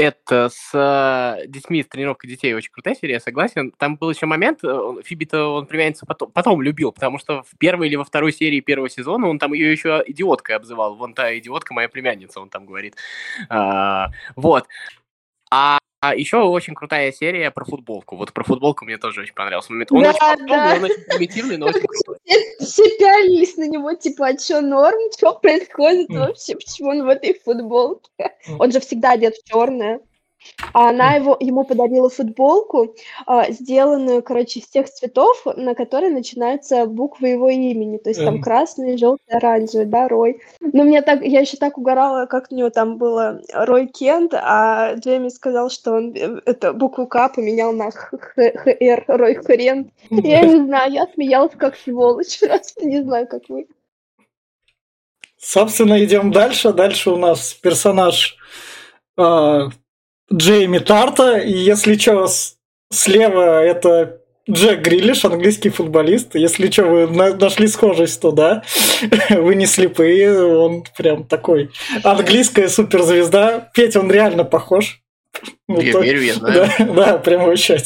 Это с э, детьми, с тренировкой детей очень крутая серия, согласен. Там был еще момент, э, Фиби-то он племянницу потом, потом любил, потому что в первой или во второй серии первого сезона он там ее еще идиоткой обзывал. Вон та идиотка моя племянница, он там говорит. А, вот. А а еще очень крутая серия про футболку. Вот про футболку мне тоже очень понравился момент. Он да, очень да. он очень примитивный, но очень крутой. Все пялились на него, типа, а что, норм? Что происходит вообще? Почему он в этой футболке? Он же всегда одет в черное. А она его, ему подарила футболку, а, сделанную, короче, из тех цветов, на которые начинаются буквы его имени. То есть там красный, желтый, оранжевый, да, Рой. Но мне так, я еще так угорала, как у него там было Рой Кент, а Джейми сказал, что он э, это букву К поменял на ХР, Рой Хрен. Я не знаю, я смеялась как сволочь, просто не знаю, как вы. Собственно, идем дальше. Дальше у нас персонаж а, Джейми Тарта, и если что, слева это Джек Гриллиш, английский футболист. Если что, вы нашли схожесть, то да, вы не слепые, он прям такой английская суперзвезда. Петь он реально похож. Я то... верю, я знаю. Да, да, прям вообще.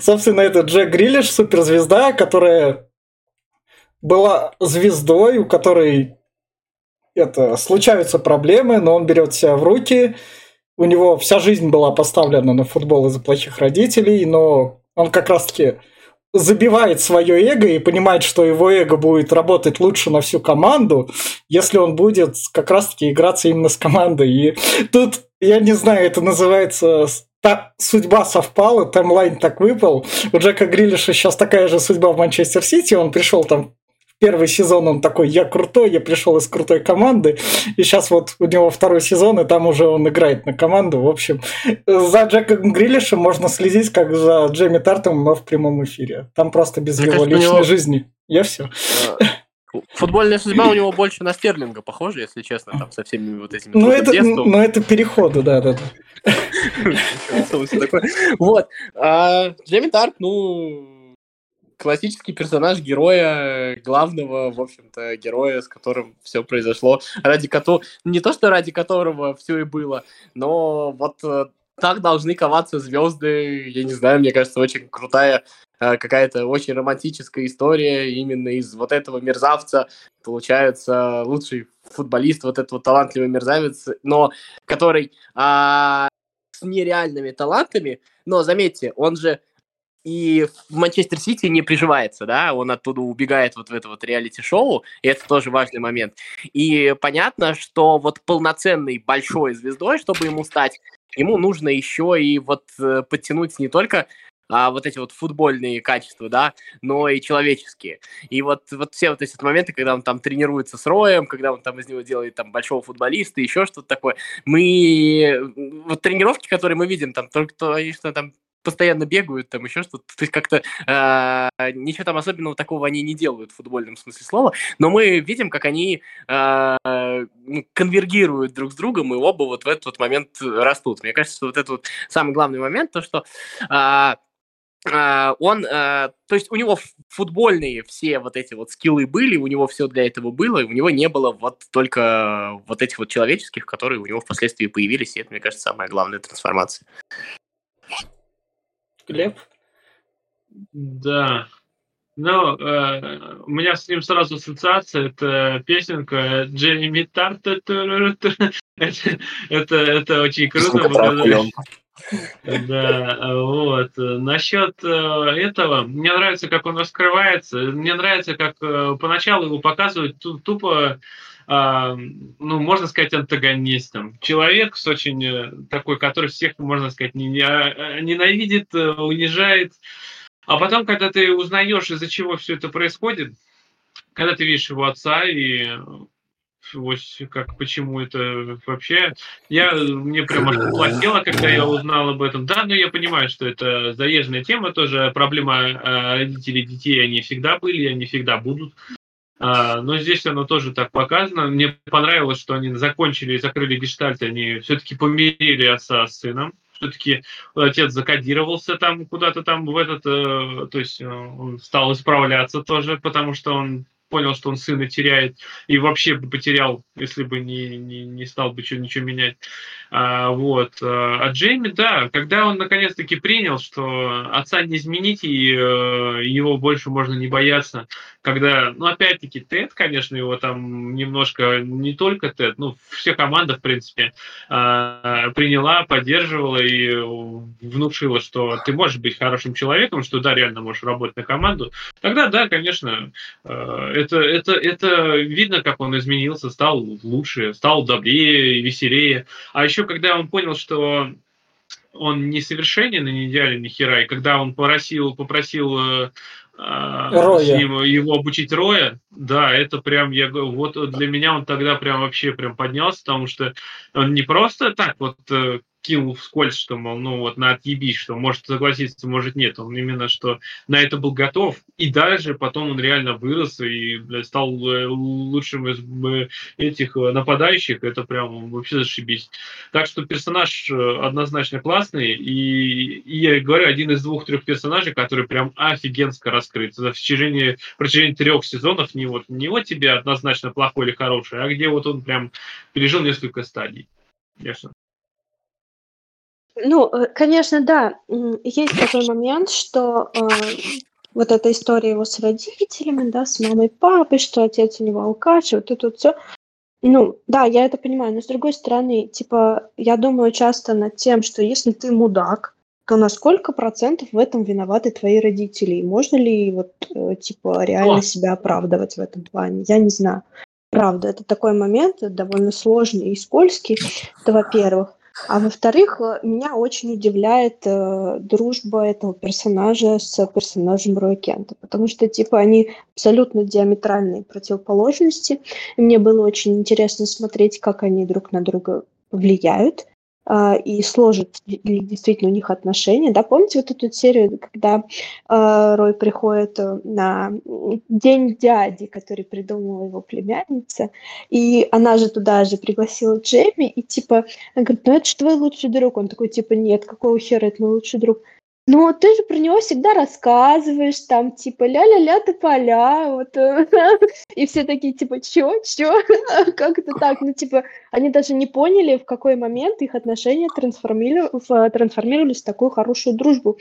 Собственно, это Джек Гриллиш, суперзвезда, которая была звездой, у которой это случаются проблемы, но он берет себя в руки, у него вся жизнь была поставлена на футбол из-за плохих родителей, но он как раз-таки забивает свое эго и понимает, что его эго будет работать лучше на всю команду, если он будет как раз-таки играться именно с командой. И тут, я не знаю, это называется та судьба совпала, таймлайн так выпал. У Джека Грилиша сейчас такая же судьба в Манчестер Сити, он пришел там первый сезон он такой, я крутой, я пришел из крутой команды, и сейчас вот у него второй сезон, и там уже он играет на команду. В общем, за Джеком Грилишем можно следить, как за Джейми Тартом, но в прямом эфире. Там просто без Мне его кажется, личной него... жизни. Я все. А, футбольная судьба у него больше на Стерлинга похожа, если честно, там со всеми вот этими Ну это, ну, это переходы, да, да. Вот. А, Джейми Тарт, ну, классический персонаж героя, главного, в общем-то, героя, с которым все произошло, ради которого, не то что ради которого все и было, но вот э, так должны коваться звезды, я не знаю, мне кажется, очень крутая э, какая-то очень романтическая история именно из вот этого мерзавца. Получается лучший футболист, вот этот вот талантливый мерзавец, но который а, с нереальными талантами, но заметьте, он же и в Манчестер Сити не приживается, да, он оттуда убегает вот в это вот реалити-шоу, и это тоже важный момент. И понятно, что вот полноценной большой звездой, чтобы ему стать, ему нужно еще и вот э, подтянуть не только а, вот эти вот футбольные качества, да, но и человеческие. И вот, вот все вот эти моменты, когда он там тренируется с Роем, когда он там из него делает там большого футболиста, еще что-то такое. Мы, вот тренировки, которые мы видим, там только то, что там постоянно бегают, там еще что-то. То есть как-то э, ничего там особенного такого они не делают в футбольном смысле слова, но мы видим, как они э, конвергируют друг с другом, и оба вот в этот вот момент растут. Мне кажется, вот это вот самый главный момент, то, что э, он, то есть у него футбольные все вот эти вот скиллы были, у него все для этого было, и у него не было вот только вот этих вот человеческих, которые у него впоследствии появились, и это, мне кажется, самая главная трансформация. Глеб? Да. Ну, э, у меня с ним сразу ассоциация, это песенка Дженни Тарт. Это, это, это очень круто. Да, вот. Насчет э, этого, мне нравится, как он раскрывается. Мне нравится, как э, поначалу его показывают тупо ну, можно сказать, антагонистом. Человек с очень э, такой, который всех, можно сказать, а, ненавидит, э, унижает. А потом, когда ты узнаешь, из-за чего все это происходит, когда ты видишь его отца и вот как почему это вообще. Я мне прямо аж поплатило, когда я узнал об этом. Да, но я понимаю, что это заезженная тема тоже. Проблема э, родителей детей, они всегда были, они всегда будут. А, но здесь оно тоже так показано. Мне понравилось, что они закончили и закрыли гештальт, они все-таки помирили отца с сыном. Все-таки отец закодировался там куда-то там в этот, э, то есть э, он стал исправляться тоже, потому что он понял, что он сына теряет, и вообще бы потерял, если бы не, не, не стал бы ничего, ничего менять. А, вот. А Джейми, да, когда он наконец-таки принял, что отца не изменить, и э, его больше можно не бояться, когда, ну, опять-таки, Тед, конечно, его там немножко, не только Тед, ну, вся команда, в принципе, э, приняла, поддерживала и внушила, что ты можешь быть хорошим человеком, что, да, реально можешь работать на команду, тогда, да, конечно, э, это, это, это видно, как он изменился, стал лучше, стал добрее, веселее. А еще, когда он понял, что он несовершенен и не идеален ни хера, и когда он попросил, попросил э, Роя. Его, его обучить Роя, да, это прям, я вот для меня он тогда прям вообще прям поднялся, потому что он не просто так вот э, кинул вскользь, что, мол, ну вот на отъебись, что может согласиться, может нет. Он именно что на это был готов. И даже потом он реально вырос и блядь, стал э, лучшим из э, этих э, нападающих. Это прям вообще зашибись. Так что персонаж однозначно классный. И, и я говорю, один из двух-трех персонажей, который прям офигенско раскрыт. За течение, в трех сезонов не вот, не вот тебе однозначно плохой или хороший, а где вот он прям пережил несколько стадий. Ясно. Ну, э, конечно, да. Есть такой момент, что э, вот эта история его с родителями, да, с мамой, папой, что отец у него алкаш, вот это вот все. Ну, да, я это понимаю, но с другой стороны, типа, я думаю часто над тем, что если ты мудак, то на сколько процентов в этом виноваты твои родители? И можно ли вот, э, типа, реально себя оправдывать в этом плане? Я не знаю. Правда, это такой момент довольно сложный и скользкий, это во-первых. А во-вторых, э, меня очень удивляет э, дружба этого персонажа с персонажем Роя Кента, потому что, типа, они абсолютно диаметральные противоположности. И мне было очень интересно смотреть, как они друг на друга влияют. А, и сложат ли действительно у них отношения. Да, помните вот эту серию, когда э, Рой приходит э, на день дяди, который придумала его племянница, и она же туда же пригласила Джейми, и типа, она говорит, ну это же твой лучший друг. Он такой, типа, нет, какого хера это мой лучший друг? Ну, ты же про него всегда рассказываешь, там, типа, ля-ля-ля, ты поля, вот, и все такие, типа, чё, чё, как это так, ну, типа, они даже не поняли, в какой момент их отношения трансформировались в такую хорошую дружбу.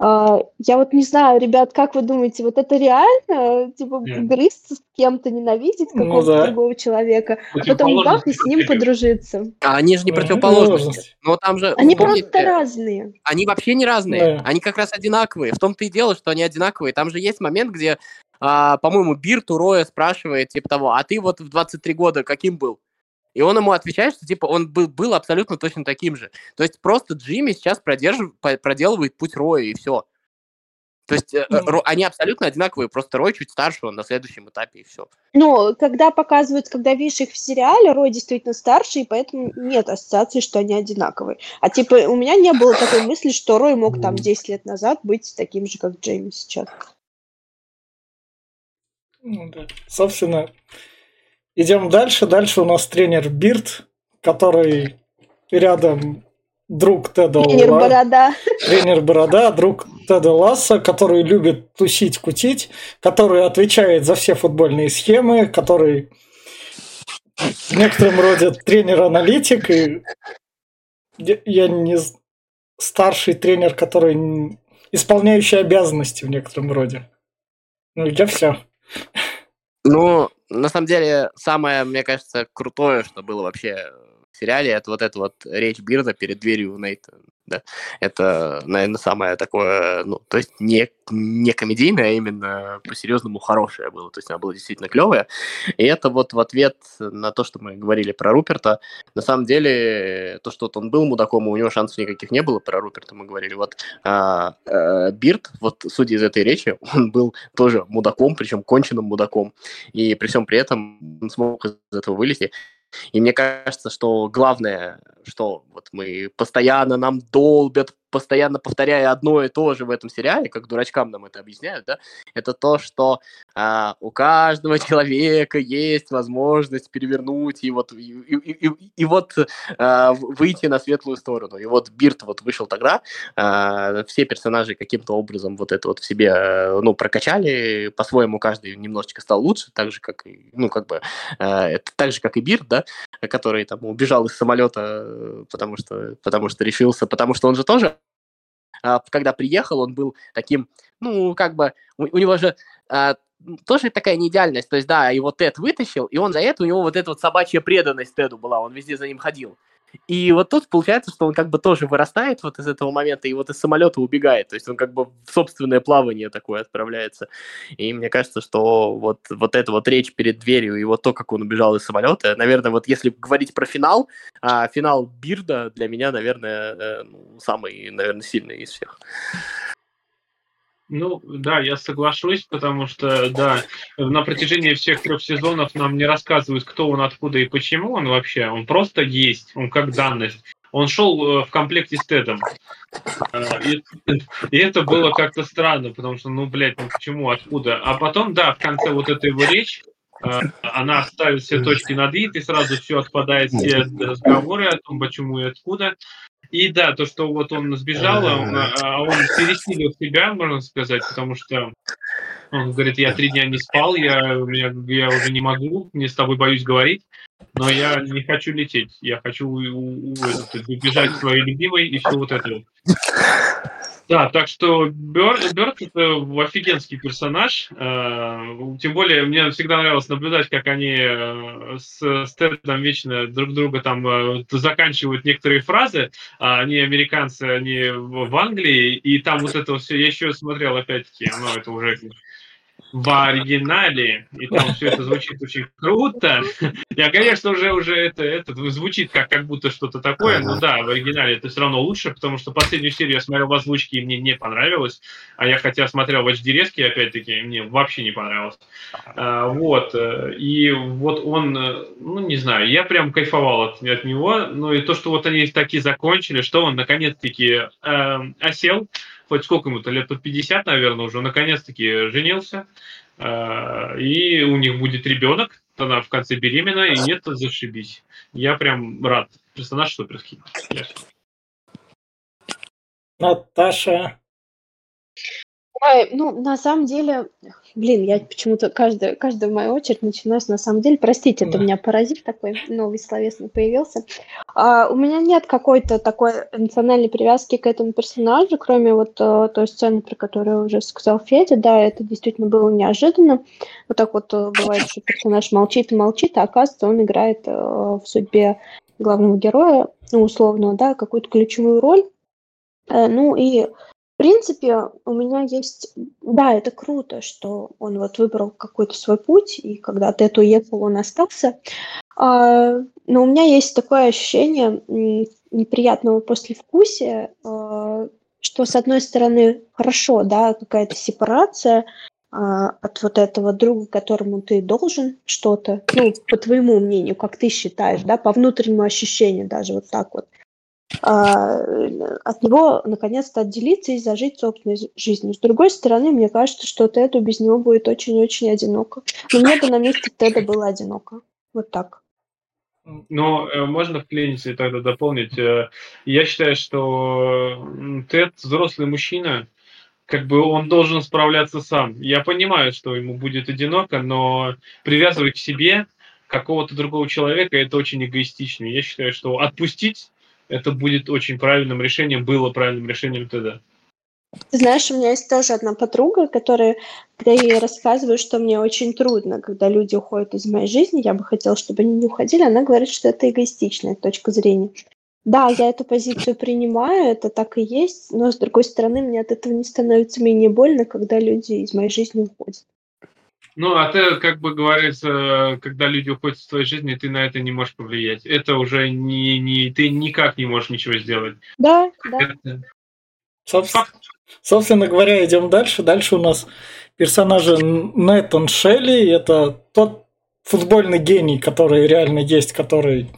А, я вот не знаю, ребят, как вы думаете, вот это реально, типа, mm. грызться с кем-то, ненавидеть ну какого-то ну, да. другого человека, а потом бах, и с ним подружиться? А они же не противоположности. Но там же, они помните, просто разные. Они вообще не разные. Да. Они как раз одинаковые. В том-то и дело, что они одинаковые. Там же есть момент, где, а, по-моему, Бирт у Роя спрашивает, типа того, а ты вот в 23 года каким был? И он ему отвечает, что типа он был, был абсолютно точно таким же. То есть просто Джимми сейчас продерж... проделывает путь Роя, и все. То есть. Ро, они абсолютно одинаковые, просто Рой чуть старше, он на следующем этапе, и все. Ну, когда показывают, когда видишь их в сериале, Рой действительно старше, и поэтому нет ассоциации, что они одинаковые. А типа у меня не было такой мысли, что Рой мог там 10 лет назад быть таким же, как Джейми сейчас. Ну да. Собственно, Идем дальше. Дальше у нас тренер Бирд, который рядом друг Теда Тренер Ла... Борода. Тренер Борода, друг Теда Ласса, который любит тусить, кутить, который отвечает за все футбольные схемы, который в некотором роде тренер-аналитик, и я не старший тренер, который исполняющий обязанности в некотором роде. Ну, я все. Ну, на самом деле, самое, мне кажется, крутое, что было вообще в сериале, это вот эта вот речь Бирда перед дверью Нейта да. Это, наверное, самое такое, ну, то есть не, не комедийное, а именно по-серьезному хорошее было. То есть она была действительно клевая. И это вот в ответ на то, что мы говорили про Руперта. На самом деле, то, что вот он был мудаком, у него шансов никаких не было, про Руперта мы говорили. Вот а, а, Бирд, вот судя из этой речи, он был тоже мудаком, причем конченным мудаком. И при всем при этом он смог из этого вылезти. И мне кажется, что главное, что вот мы постоянно нам долбят постоянно повторяя одно и то же в этом сериале, как дурачкам нам это объясняют, да, это то, что а, у каждого человека есть возможность перевернуть и вот, и, и, и, и вот а, выйти на светлую сторону. И вот Бирт вот вышел тогда, а, все персонажи каким-то образом вот это вот в себе, э, ну, прокачали, по-своему каждый немножечко стал лучше, так же, как ну, как бы, а, это так же, как и Бирт, да, который там убежал из самолета, потому что, потому что решился, потому что он же тоже а, когда приехал, он был таким, ну, как бы, у, у него же а, тоже такая неидеальность, то есть, да, его Тед вытащил, и он за это, у него вот эта вот собачья преданность Теду была, он везде за ним ходил. И вот тут получается, что он как бы тоже вырастает вот из этого момента и вот из самолета убегает. То есть он как бы в собственное плавание такое отправляется. И мне кажется, что вот, вот эта вот речь перед дверью и вот то, как он убежал из самолета, наверное, вот если говорить про финал, а финал Бирда для меня, наверное, э, ну, самый, наверное, сильный из всех. Ну, да, я соглашусь, потому что, да, на протяжении всех трех сезонов нам не рассказывают, кто он, откуда и почему он вообще. Он просто есть, он как данность. Он шел э, в комплекте с Тедом. Э, и, и это было как-то странно, потому что, ну, блядь, ну почему, откуда? А потом, да, в конце вот этой его речь, э, она ставит все точки над «и», и сразу все отпадает, все разговоры о том, почему и откуда. И да, то, что вот он сбежал, он, а, а он пересилил себя, можно сказать, потому что он говорит, я три дня не спал, я, я, я уже не могу, не с тобой боюсь говорить, но я не хочу лететь, я хочу убежать к своей любимой и все вот это. Да, так что Бёрд, Бёрд это офигенский персонаж. Э, тем более, мне всегда нравилось наблюдать, как они э, с, с Тедом вечно друг друга там э, заканчивают некоторые фразы. А они американцы, они в Англии, и там вот это все, я еще смотрел опять-таки, ну, это уже в оригинале, и там все это звучит очень круто. Я, конечно, уже, уже это, это звучит как, как будто что-то такое, но да, в оригинале это все равно лучше, потому что последнюю серию я смотрел в озвучке, и мне не понравилось, а я хотя смотрел в HD резке, опять-таки, мне вообще не понравилось. А, вот, и вот он, ну, не знаю, я прям кайфовал от, от него, ну, и то, что вот они такие закончили, что он наконец-таки э, осел, хоть сколько ему-то, лет под 50, наверное, уже наконец-таки женился, э, и у них будет ребенок, она в конце беременна, и нет, зашибись. Я прям рад. Персонаж суперский. Наташа. Ой, ну, на самом деле, блин, я почему-то каждая, каждая моя очередь начинаюсь на самом деле. Простите, это у меня паразит такой новый словесный появился. А, у меня нет какой-то такой эмоциональной привязки к этому персонажу, кроме вот а, той сцены, про которую уже сказал Федя. Да, это действительно было неожиданно. Вот так вот э, бывает, что персонаж молчит и молчит, а оказывается, он играет а, в судьбе главного героя, ну, условно, да, какую-то ключевую роль. Ну и принципе, у меня есть... Да, это круто, что он вот выбрал какой-то свой путь, и когда ты это уехал, он остался. А, но у меня есть такое ощущение неприятного послевкусия, а, что, с одной стороны, хорошо, да, какая-то сепарация а, от вот этого друга, которому ты должен что-то, ну, по твоему мнению, как ты считаешь, да, по внутреннему ощущению даже вот так вот. А, от него наконец-то отделиться и зажить собственной жизнью. С другой стороны, мне кажется, что Теду без него будет очень-очень одиноко. Но мне бы на месте Теда было одиноко. Вот так. Ну, э, можно вклиниться и тогда дополнить. Э, я считаю, что Тед взрослый мужчина, как бы он должен справляться сам. Я понимаю, что ему будет одиноко, но привязывать к себе какого-то другого человека это очень эгоистично. Я считаю, что отпустить это будет очень правильным решением, было правильным решением тогда. Знаешь, у меня есть тоже одна подруга, которая, когда я ей рассказываю, что мне очень трудно, когда люди уходят из моей жизни, я бы хотела, чтобы они не уходили, она говорит, что это эгоистичная точка зрения. Да, я эту позицию принимаю, это так и есть, но с другой стороны, мне от этого не становится менее больно, когда люди из моей жизни уходят. Ну, а ты, как бы говорится, когда люди уходят из твоей жизни, ты на это не можешь повлиять. Это уже не, не ты никак не можешь ничего сделать. Да, да. Это... Собственно, собственно говоря, идем дальше. Дальше у нас персонажи Нэтан Шелли. Это тот футбольный гений, который реально есть, который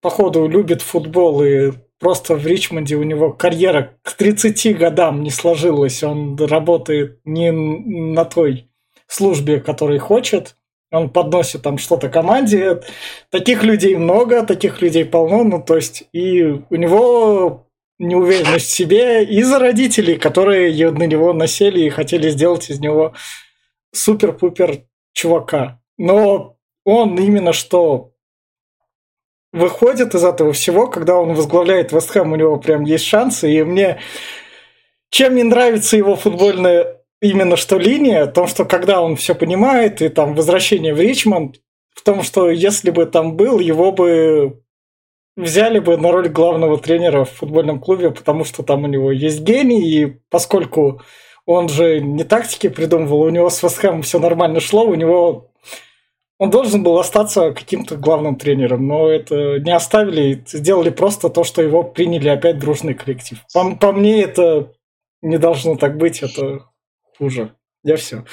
походу любит футбол и просто в Ричмонде у него карьера к 30 годам не сложилась. Он работает не на той службе, которой хочет. Он подносит там что-то команде. Таких людей много, таких людей полно. Ну, то есть, и у него неуверенность в себе из-за родителей, которые на него насели и хотели сделать из него супер-пупер чувака. Но он именно что выходит из этого всего, когда он возглавляет Вестхэм, у него прям есть шансы, и мне чем не нравится его футбольная именно что линия, в том, что когда он все понимает, и там возвращение в Ричмонд, в том, что если бы там был, его бы взяли бы на роль главного тренера в футбольном клубе, потому что там у него есть гений, и поскольку он же не тактики придумывал, у него с Вестхэмом все нормально шло, у него он должен был остаться каким-то главным тренером, но это не оставили, сделали просто то, что его приняли опять дружный коллектив. По, по мне это не должно так быть, это хуже. Я все.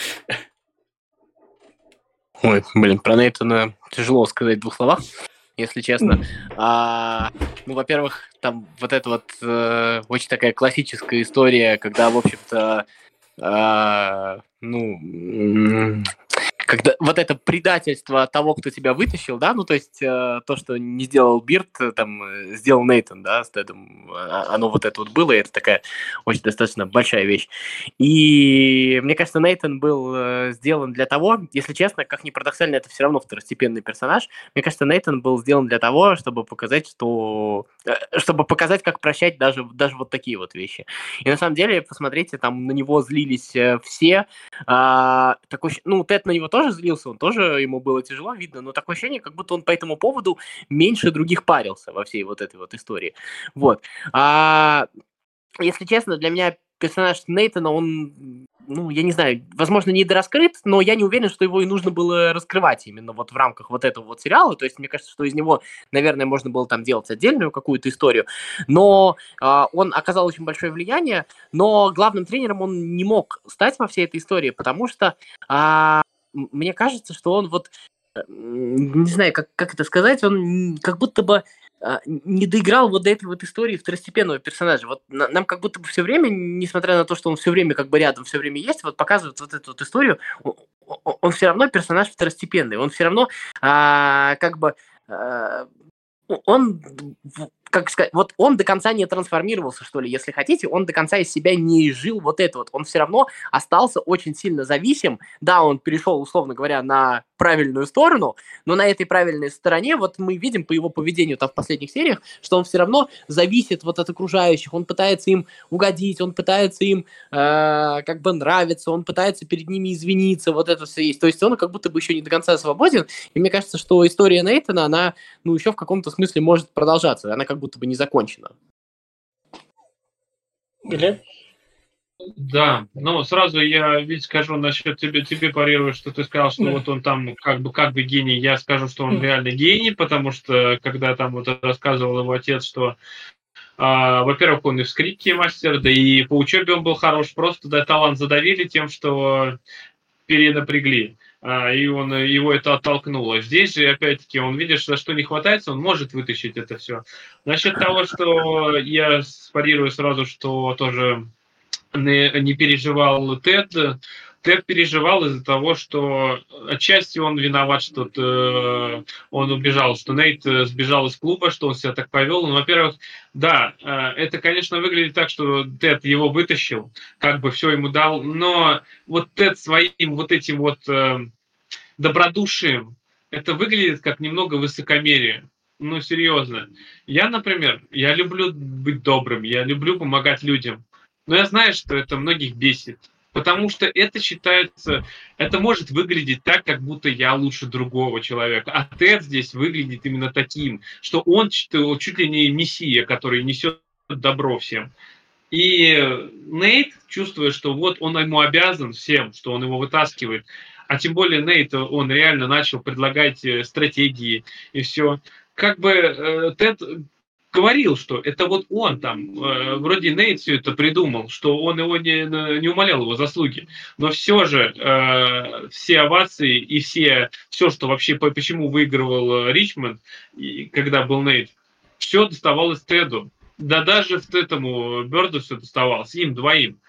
Ой, блин, про Нейтана тяжело сказать в двух словах, если честно. А, ну, во-первых, там вот эта вот э, очень такая классическая история, когда, в общем-то, э, ну, когда вот это предательство того, кто тебя вытащил, да, ну то есть э, то, что не сделал Бирд, э, там э, сделал Нейтан, да, с Тедом, а, оно вот это вот было, и это такая очень достаточно большая вещь. И мне кажется, Нейтан был э, сделан для того, если честно, как ни парадоксально, это все равно второстепенный персонаж. Мне кажется, Нейтан был сделан для того, чтобы показать, что, э, чтобы показать, как прощать даже даже вот такие вот вещи. И на самом деле, посмотрите, там на него злились э, все. Э, такой, ну Тед на него тоже злился, он тоже, ему было тяжело, видно, но такое ощущение, как будто он по этому поводу меньше других парился во всей вот этой вот истории. Вот. А, если честно, для меня персонаж Нейтана, он, ну, я не знаю, возможно, недораскрыт, но я не уверен, что его и нужно было раскрывать именно вот в рамках вот этого вот сериала. То есть мне кажется, что из него, наверное, можно было там делать отдельную какую-то историю. Но э, он оказал очень большое влияние, но главным тренером он не мог стать во всей этой истории, потому что э, мне кажется, что он вот, э, не знаю, как, как это сказать, он как будто бы а, не доиграл вот до этой вот истории второстепенного персонажа. Вот нам как будто бы все время, несмотря на то, что он все время как бы рядом, все время есть, вот показывает вот эту вот историю, он, он все равно персонаж второстепенный, он все равно а, как бы а, он как сказать, вот он до конца не трансформировался, что ли, если хотите, он до конца из себя не жил вот это вот. Он все равно остался очень сильно зависим. Да, он перешел, условно говоря, на правильную сторону, но на этой правильной стороне вот мы видим по его поведению там в последних сериях, что он все равно зависит вот от окружающих, он пытается им угодить, он пытается им э, как бы нравиться, он пытается перед ними извиниться, вот это все есть. То есть он как будто бы еще не до конца свободен, и мне кажется, что история Нейтана, она, ну, еще в каком-то смысле может продолжаться, она как будто бы не закончена. Глеб? Да, ну сразу я ведь скажу насчет тебе, тебе парирую, что ты сказал, что вот он там как бы как бы гений. Я скажу, что он реально гений, потому что когда там вот рассказывал его отец, что а, во-первых, он и в скрипке мастер, да и по учебе он был хорош, просто да, талант задавили тем, что перенапрягли. И он, его это оттолкнуло. Здесь же, опять-таки, он видит, за что не хватается, он может вытащить это все. Насчет того, что я спарирую сразу, что тоже не, не переживал Тед. Тед переживал из-за того, что отчасти он виноват, что э, он убежал, что Нейт э, сбежал из клуба, что он себя так повел. Ну, во-первых, да, э, это, конечно, выглядит так, что Тед его вытащил, как бы все ему дал, но вот Тед своим вот этим вот э, добродушием, это выглядит как немного высокомерие. Ну, серьезно. Я, например, я люблю быть добрым, я люблю помогать людям. Но я знаю, что это многих бесит. Потому что это считается, это может выглядеть так, как будто я лучше другого человека. А Тед здесь выглядит именно таким, что он чуть ли не мессия, который несет добро всем. И Нейт, чувствует, что вот он ему обязан всем, что он его вытаскивает, а тем более Нейт, он реально начал предлагать э, стратегии и все. Как бы э, Тед говорил, что это вот он там, э, вроде Нейт все это придумал, что он его не, не умолял его заслуги, но все же э, все овации и все, все, что вообще, почему выигрывал э, Ричмонд, и, когда был Нейт, все доставалось Теду. Да даже этому Берду все доставалось, им двоим.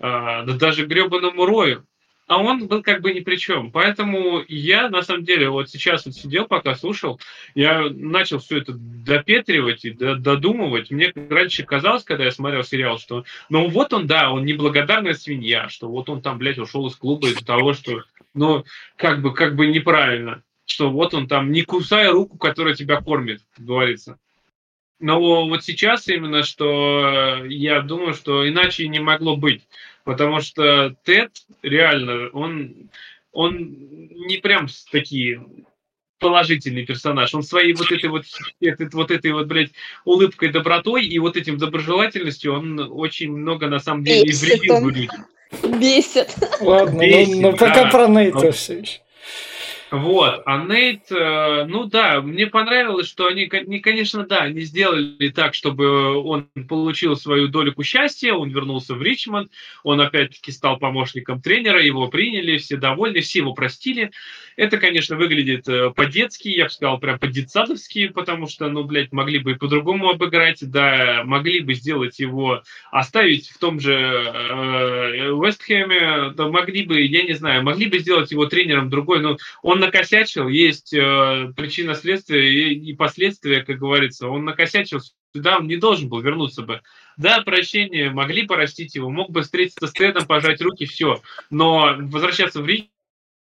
А, да даже гребаному Рою а он был как бы ни при чем. Поэтому я, на самом деле, вот сейчас вот сидел, пока слушал, я начал все это допетривать и додумывать. Мне раньше казалось, когда я смотрел сериал, что ну вот он, да, он неблагодарная свинья, что вот он там, блядь, ушел из клуба из-за того, что, ну, как бы, как бы неправильно, что вот он там, не кусая руку, которая тебя кормит, говорится. Но вот сейчас именно, что я думаю, что иначе не могло быть. Потому что Тед реально, он, он не прям такие положительный персонаж. Он своей вот этой вот, этой, вот этой вот, блядь, улыбкой, добротой и вот этим доброжелательностью он очень много, на самом деле, вредил людям. Бесит. Ладно, Бесит, ну, ну да. пока про Нейта все еще. Вот, а Нейт, э, ну да, мне понравилось, что они, конечно, да, они сделали так, чтобы он получил свою долю счастья, он вернулся в Ричмонд, он опять-таки стал помощником тренера, его приняли, все довольны, все его простили. Это, конечно, выглядит э, по-детски, я бы сказал, прям по-детсадовски, потому что, ну, блядь, могли бы и по-другому обыграть, да, могли бы сделать его, оставить в том же э, Вестхэме, да, могли бы, я не знаю, могли бы сделать его тренером другой, но он накосячил, есть э, причина следствия и, и последствия, как говорится. Он накосячил, сюда он не должен был вернуться бы. Да, прощение, могли простить его, мог бы встретиться с Тедом, пожать руки, все. Но возвращаться в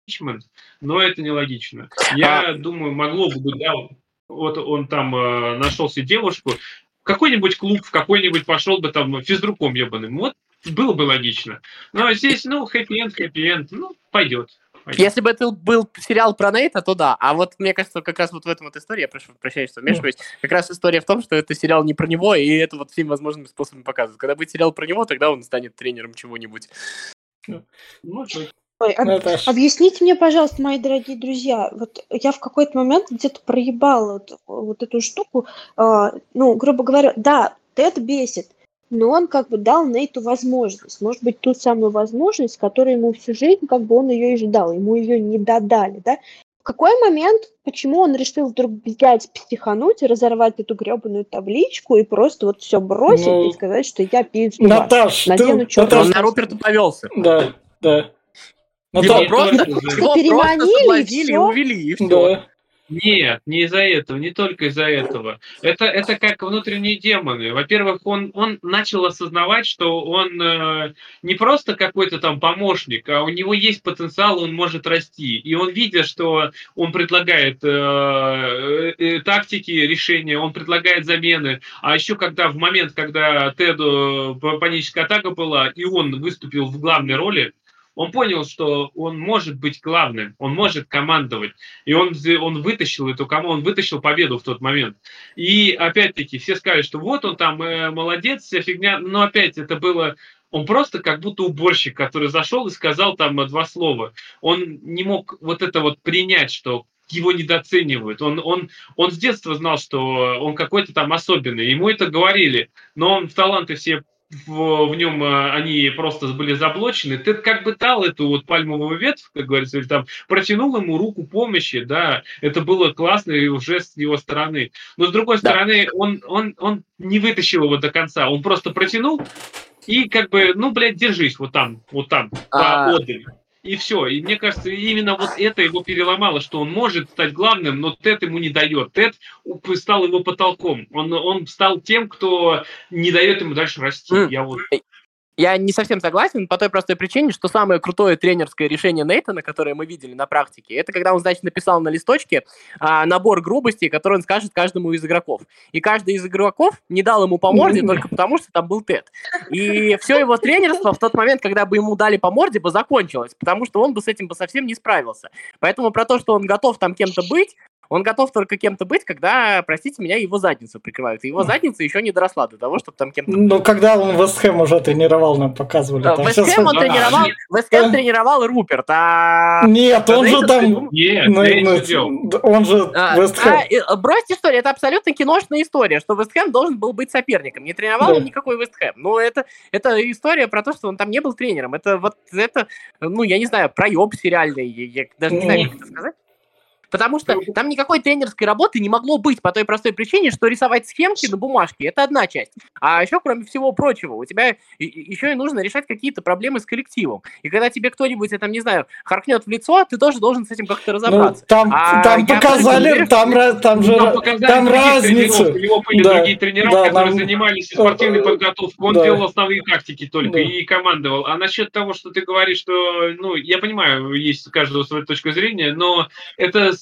Ричмонд, но это нелогично. Я а... думаю, могло бы быть, да, вот он там э, нашел себе девушку, какой-нибудь клуб, в какой-нибудь пошел бы там физруком ебаным. Вот было бы логично. Но здесь, ну, хэппи-энд, хэппи-энд, ну, пойдет. Если бы это был сериал про Нейта, то да. А вот мне кажется, как раз вот в этом вот истории, я прошу прощения, что вмешиваюсь, как раз история в том, что это сериал не про него, и это вот всеми возможными способами показывают. Когда будет сериал про него, тогда он станет тренером чего-нибудь. Ну, Ой, об, Наташ. объясните мне, пожалуйста, мои дорогие друзья, вот я в какой-то момент где-то проебала вот, вот эту штуку, э, ну, грубо говоря, да, Тед бесит, но он как бы дал Нейту возможность, может быть, ту самую возможность, которую ему всю жизнь, как бы он ее и ждал, ему ее не додали, да. В какой момент, почему он решил вдруг взять, психануть разорвать эту гребаную табличку и просто вот все бросить ну, и сказать, что я пизду Наташ, надену ты, Наташ, он на Руперта повелся. Да, да. Его просто, его просто соблазнили и увели, и все. Да. Нет, не из-за этого, не только из-за этого. Это, это как внутренние демоны. Во-первых, он, он начал осознавать, что он э, не просто какой-то там помощник, а у него есть потенциал, он может расти. И он, видя, что он предлагает э, э, э тактики, решения, он предлагает замены. А еще когда в момент, когда Теду паническая атака была, и он выступил в главной роли, он понял, что он может быть главным, он может командовать. И он, он вытащил эту команду, он вытащил победу в тот момент. И опять-таки все сказали, что вот он там э, молодец, вся фигня. Но опять это было он просто как будто уборщик, который зашел и сказал там два слова. Он не мог вот это вот принять, что его недооценивают. Он, он, он с детства знал, что он какой-то там особенный. Ему это говорили, но он в таланты все в, в нем э, они просто были заблочены, ты как бы дал эту вот пальмовую ветвь, как говорится, или там протянул ему руку помощи, да, это было классно и уже с его стороны. Но с другой да. стороны, он, он, он не вытащил его до конца, он просто протянул и как бы, ну, блядь, держись вот там, вот там, а... поодаль. И все. И мне кажется, именно вот это его переломало, что он может стать главным, но Тед ему не дает. Тед стал его потолком. Он, он стал тем, кто не дает ему дальше расти. Mm. Я вот... Я не совсем согласен по той простой причине, что самое крутое тренерское решение Нейтана, которое мы видели на практике, это когда он, значит, написал на листочке а, набор грубостей, который он скажет каждому из игроков. И каждый из игроков не дал ему по морде только потому, что там был Тед. И все его тренерство в тот момент, когда бы ему дали по морде, бы закончилось, потому что он бы с этим бы совсем не справился. Поэтому про то, что он готов там кем-то быть, он готов только кем-то быть, когда, простите меня, его задницу прикрывают. И его задница еще не доросла до того, чтобы там кем-то... Ну, когда он Вестхэм уже тренировал, нам показывали. Да, Вестхэм он тренировал, Вестхэм тренировал Руперт, а... Нет, он же там... Нет, ну, он же а, Вестхэм. А, брось историю, это абсолютно киношная история, что Вестхэм должен был быть соперником. Не тренировал он никакой Вестхэм. Но это, это история про то, что он там не был тренером. Это вот, это, ну, я не знаю, проеб сериальный, я даже не знаю, как это сказать. Потому что там никакой тренерской работы не могло быть по той простой причине, что рисовать схемки на бумажке – это одна часть. А еще, кроме всего прочего, у тебя еще и нужно решать какие-то проблемы с коллективом. И когда тебе кто-нибудь, я там, не знаю, харкнет в лицо, ты тоже должен с этим как-то ну, разобраться. Ну, там а там показали, уверен, там, там, там же там, там разница. У него были да, другие тренера, да, которые нам... занимались спортивной подготовкой. Он да. делал основные тактики только да. и командовал. А насчет того, что ты говоришь, что, ну, я понимаю, есть у каждого своя точка зрения, но это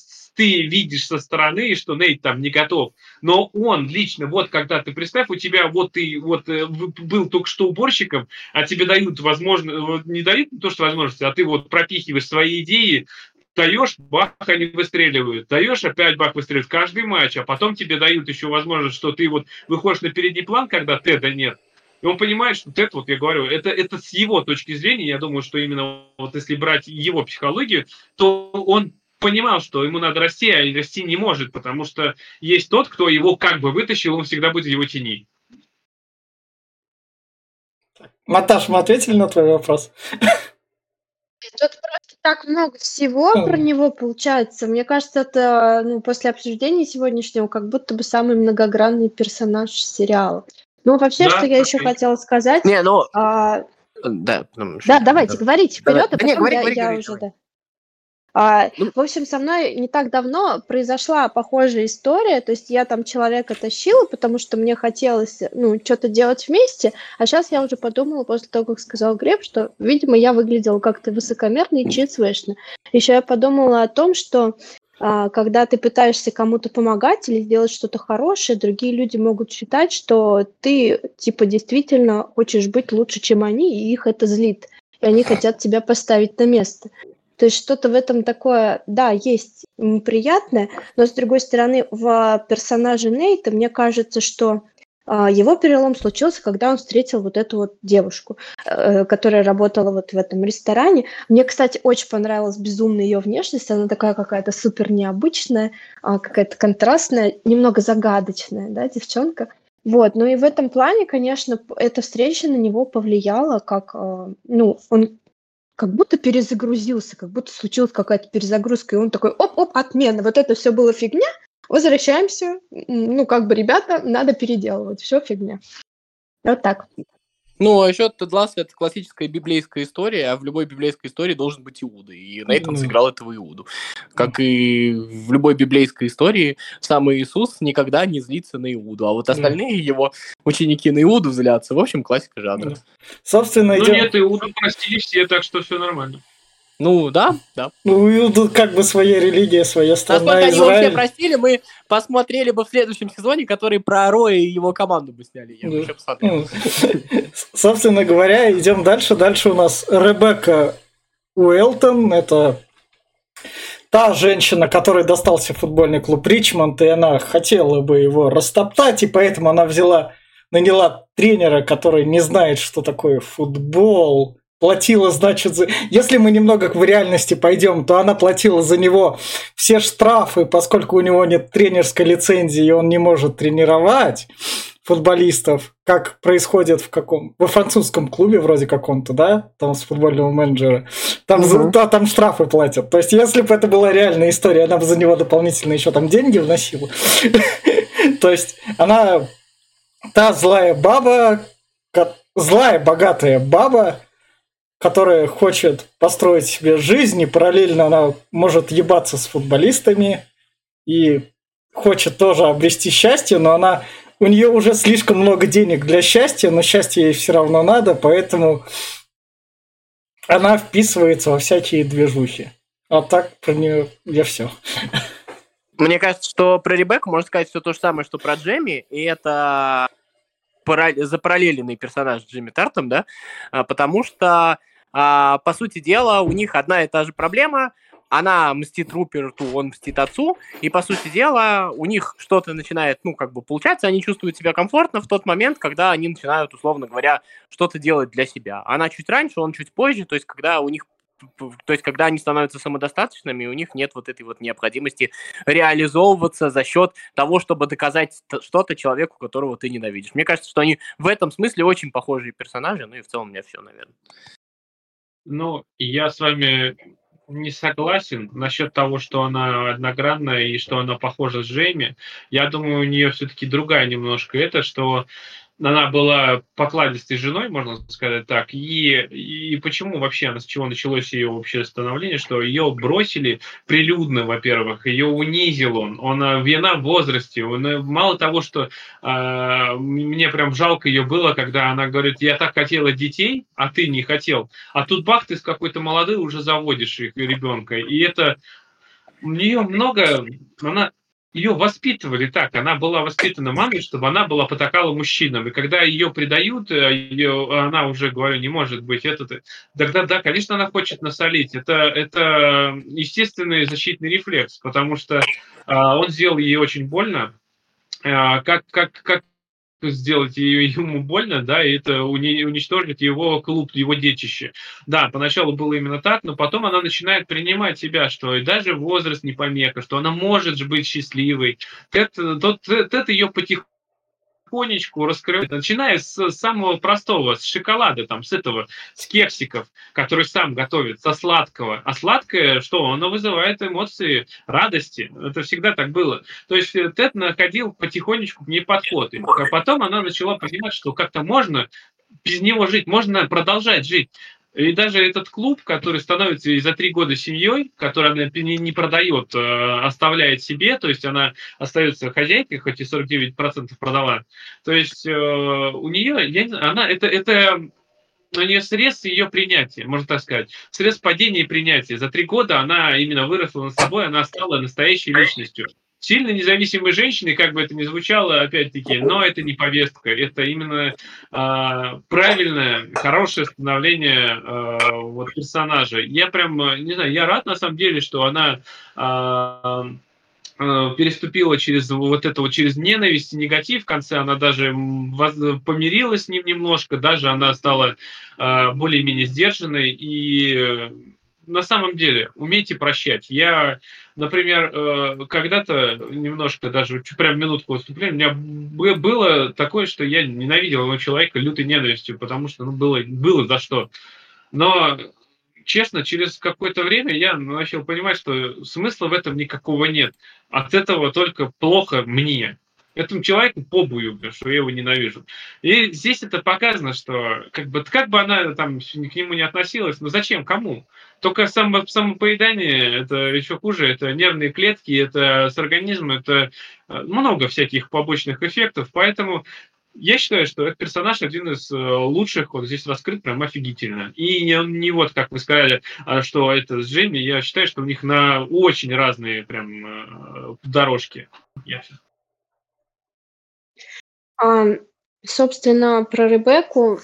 ты видишь со стороны, что Нейт там не готов, но он лично, вот когда ты представь, у тебя вот ты вот э, был только что уборщиком, а тебе дают возможность, не дают то, что возможности, а ты вот пропихиваешь свои идеи, даешь, бах, они выстреливают, даешь, опять бах, выстреливают, каждый матч, а потом тебе дают еще возможность, что ты вот выходишь на передний план, когда Теда нет, и он понимает, что Тед, вот я говорю, это, это с его точки зрения, я думаю, что именно вот если брать его психологию, то он понимал, что ему надо расти, а расти не может, потому что есть тот, кто его как бы вытащил, он всегда будет в его тени. Наташ, мы ответили на твой вопрос? Тут просто так много всего про него получается. Мне кажется, это ну, после обсуждения сегодняшнего как будто бы самый многогранный персонаж сериала. Ну, вообще, да, что я еще хотела сказать. Не, ну... А... Да, да, давайте, да. говорите вперед, да, а потом не, говори, я, говори, я говори, уже... Да. А, ну. В общем, со мной не так давно произошла похожая история, то есть я там человека тащила, потому что мне хотелось, ну, что-то делать вместе, а сейчас я уже подумала после того, как сказал Греб, что, видимо, я выглядела как-то высокомерно и читсвэшно. Еще я подумала о том, что а, когда ты пытаешься кому-то помогать или сделать что-то хорошее, другие люди могут считать, что ты, типа, действительно хочешь быть лучше, чем они, и их это злит и они хотят тебя поставить на место. То есть что-то в этом такое, да, есть неприятное, но с другой стороны, в персонаже Нейта мне кажется, что а, его перелом случился, когда он встретил вот эту вот девушку, э, которая работала вот в этом ресторане. Мне, кстати, очень понравилась безумно ее внешность. Она такая какая-то супер необычная, а, какая-то контрастная, немного загадочная, да, девчонка. Вот, ну и в этом плане, конечно, эта встреча на него повлияла, как, а, ну, он как будто перезагрузился, как будто случилась какая-то перезагрузка, и он такой, оп-оп, отмена, вот это все было фигня, возвращаемся, ну, как бы, ребята, надо переделывать, все фигня. Вот так. Ну, а еще Тед Лассо это классическая библейская история, а в любой библейской истории должен быть Иуда. И Нейтан mm. сыграл этого Иуду. Как и в любой библейской истории, сам Иисус никогда не злится на Иуду, а вот остальные mm. его ученики на Иуду злятся. В общем, классика жанра. Mm. Собственно, ну идем... нет, Иуду простили все, так что все нормально. Ну, да, да. Ну, тут как бы своя религия, своя страна, Насколько Израиль. они его все простили, мы посмотрели бы в следующем сезоне, который про Роя и его команду бы сняли. Я бы посмотрел. Собственно говоря, идем дальше. Дальше у нас Ребекка Уэлтон. Это та женщина, которой достался футбольный клуб Ричмонд, и она хотела бы его растоптать, и поэтому она взяла, наняла тренера, который не знает, что такое футбол, платила, значит, за... если мы немного в реальности пойдем, то она платила за него все штрафы, поскольку у него нет тренерской лицензии, и он не может тренировать футболистов, как происходит в каком... Во французском клубе вроде каком-то, да? Там с футбольного менеджера. Там, угу. да, там штрафы платят. То есть, если бы это была реальная история, она бы за него дополнительно еще там деньги вносила. То есть, она та злая баба, злая богатая баба, которая хочет построить себе жизнь, и параллельно она может ебаться с футболистами, и хочет тоже обрести счастье, но она у нее уже слишком много денег для счастья, но счастье ей все равно надо, поэтому она вписывается во всякие движухи. А так про нее я все. Мне кажется, что про Ребекку можно сказать все то же самое, что про Джемми, и это запараллеленный персонаж Джимми Тартом, да, а, потому что а, по сути дела, у них одна и та же проблема. Она мстит Руперту, он мстит отцу, и, по сути дела, у них что-то начинает, ну, как бы получаться, они чувствуют себя комфортно в тот момент, когда они начинают, условно говоря, что-то делать для себя. Она чуть раньше, он чуть позже, то есть когда у них то есть, когда они становятся самодостаточными, у них нет вот этой вот необходимости реализовываться за счет того, чтобы доказать что-то человеку, которого ты ненавидишь. Мне кажется, что они в этом смысле очень похожие персонажи, ну и в целом у меня все, наверное. Ну, я с вами не согласен насчет того, что она одногранная и что она похожа с Джейми. Я думаю, у нее все-таки другая немножко это, что она была покладистой женой, можно сказать так. И, и почему вообще, с чего началось ее вообще становление, что ее бросили прилюдно, во-первых, ее унизил он, он вина в возрасте, он, э, мало того, что э, мне прям жалко ее было, когда она говорит, я так хотела детей, а ты не хотел, а тут бах, ты с какой-то молодой уже заводишь их ребенка, и это у нее много, она ее воспитывали так, она была воспитана мамой, чтобы она была потакала мужчинам. И когда ее предают, э, ее, она уже, говорю, не может быть, это, тогда, да, конечно, она хочет насолить. Это, это естественный защитный рефлекс, потому что а, он сделал ей очень больно. А, как, как, как сделать ему больно, да, и это уничтожит его клуб, его детище. Да, поначалу было именно так, но потом она начинает принимать себя, что и даже возраст не помеха, что она может быть счастливой. Это, тот, это ее потихоньку потихонечку раскрывать, начиная с самого простого, с шоколада, там, с этого, с кексиков, который сам готовит, со сладкого. А сладкое, что? Оно вызывает эмоции радости. Это всегда так было. То есть э, Тед находил потихонечку к ней подход. А потом она начала понимать, что как-то можно без него жить, можно продолжать жить. И даже этот клуб, который становится за три года семьей, который она не, не продает, э, оставляет себе, то есть она остается хозяйкой, хоть и 49% продала. То есть э, у нее, я, она, это, это у нее срез ее принятия, можно так сказать. Срез падения и принятия. За три года она именно выросла над собой, она стала настоящей личностью сильно независимой женщины, как бы это ни звучало, опять-таки, но это не повестка, это именно э, правильное, хорошее становление э, вот персонажа. Я прям, не знаю, я рад на самом деле, что она э, переступила через вот это вот через ненависть и негатив в конце, она даже помирилась с ним немножко, даже она стала э, более-менее сдержанной и на самом деле, умейте прощать. Я, например, э, когда-то немножко, даже прям минутку выступления, у меня было такое, что я ненавидел этого человека лютой ненавистью, потому что ну, было, было за что. Но, честно, через какое-то время я начал понимать, что смысла в этом никакого нет. От этого только плохо мне этому человеку побую, что я его ненавижу. И здесь это показано, что как бы, как бы она там к нему не относилась, но зачем, кому? Только само, самопоедание, это еще хуже, это нервные клетки, это с организмом, это э, много всяких побочных эффектов, поэтому я считаю, что этот персонаж один из э, лучших, вот здесь раскрыт прям офигительно. И не, не вот, как вы сказали, а что это с Джейми, я считаю, что у них на очень разные прям э, дорожки. Я Собственно, про Ребекку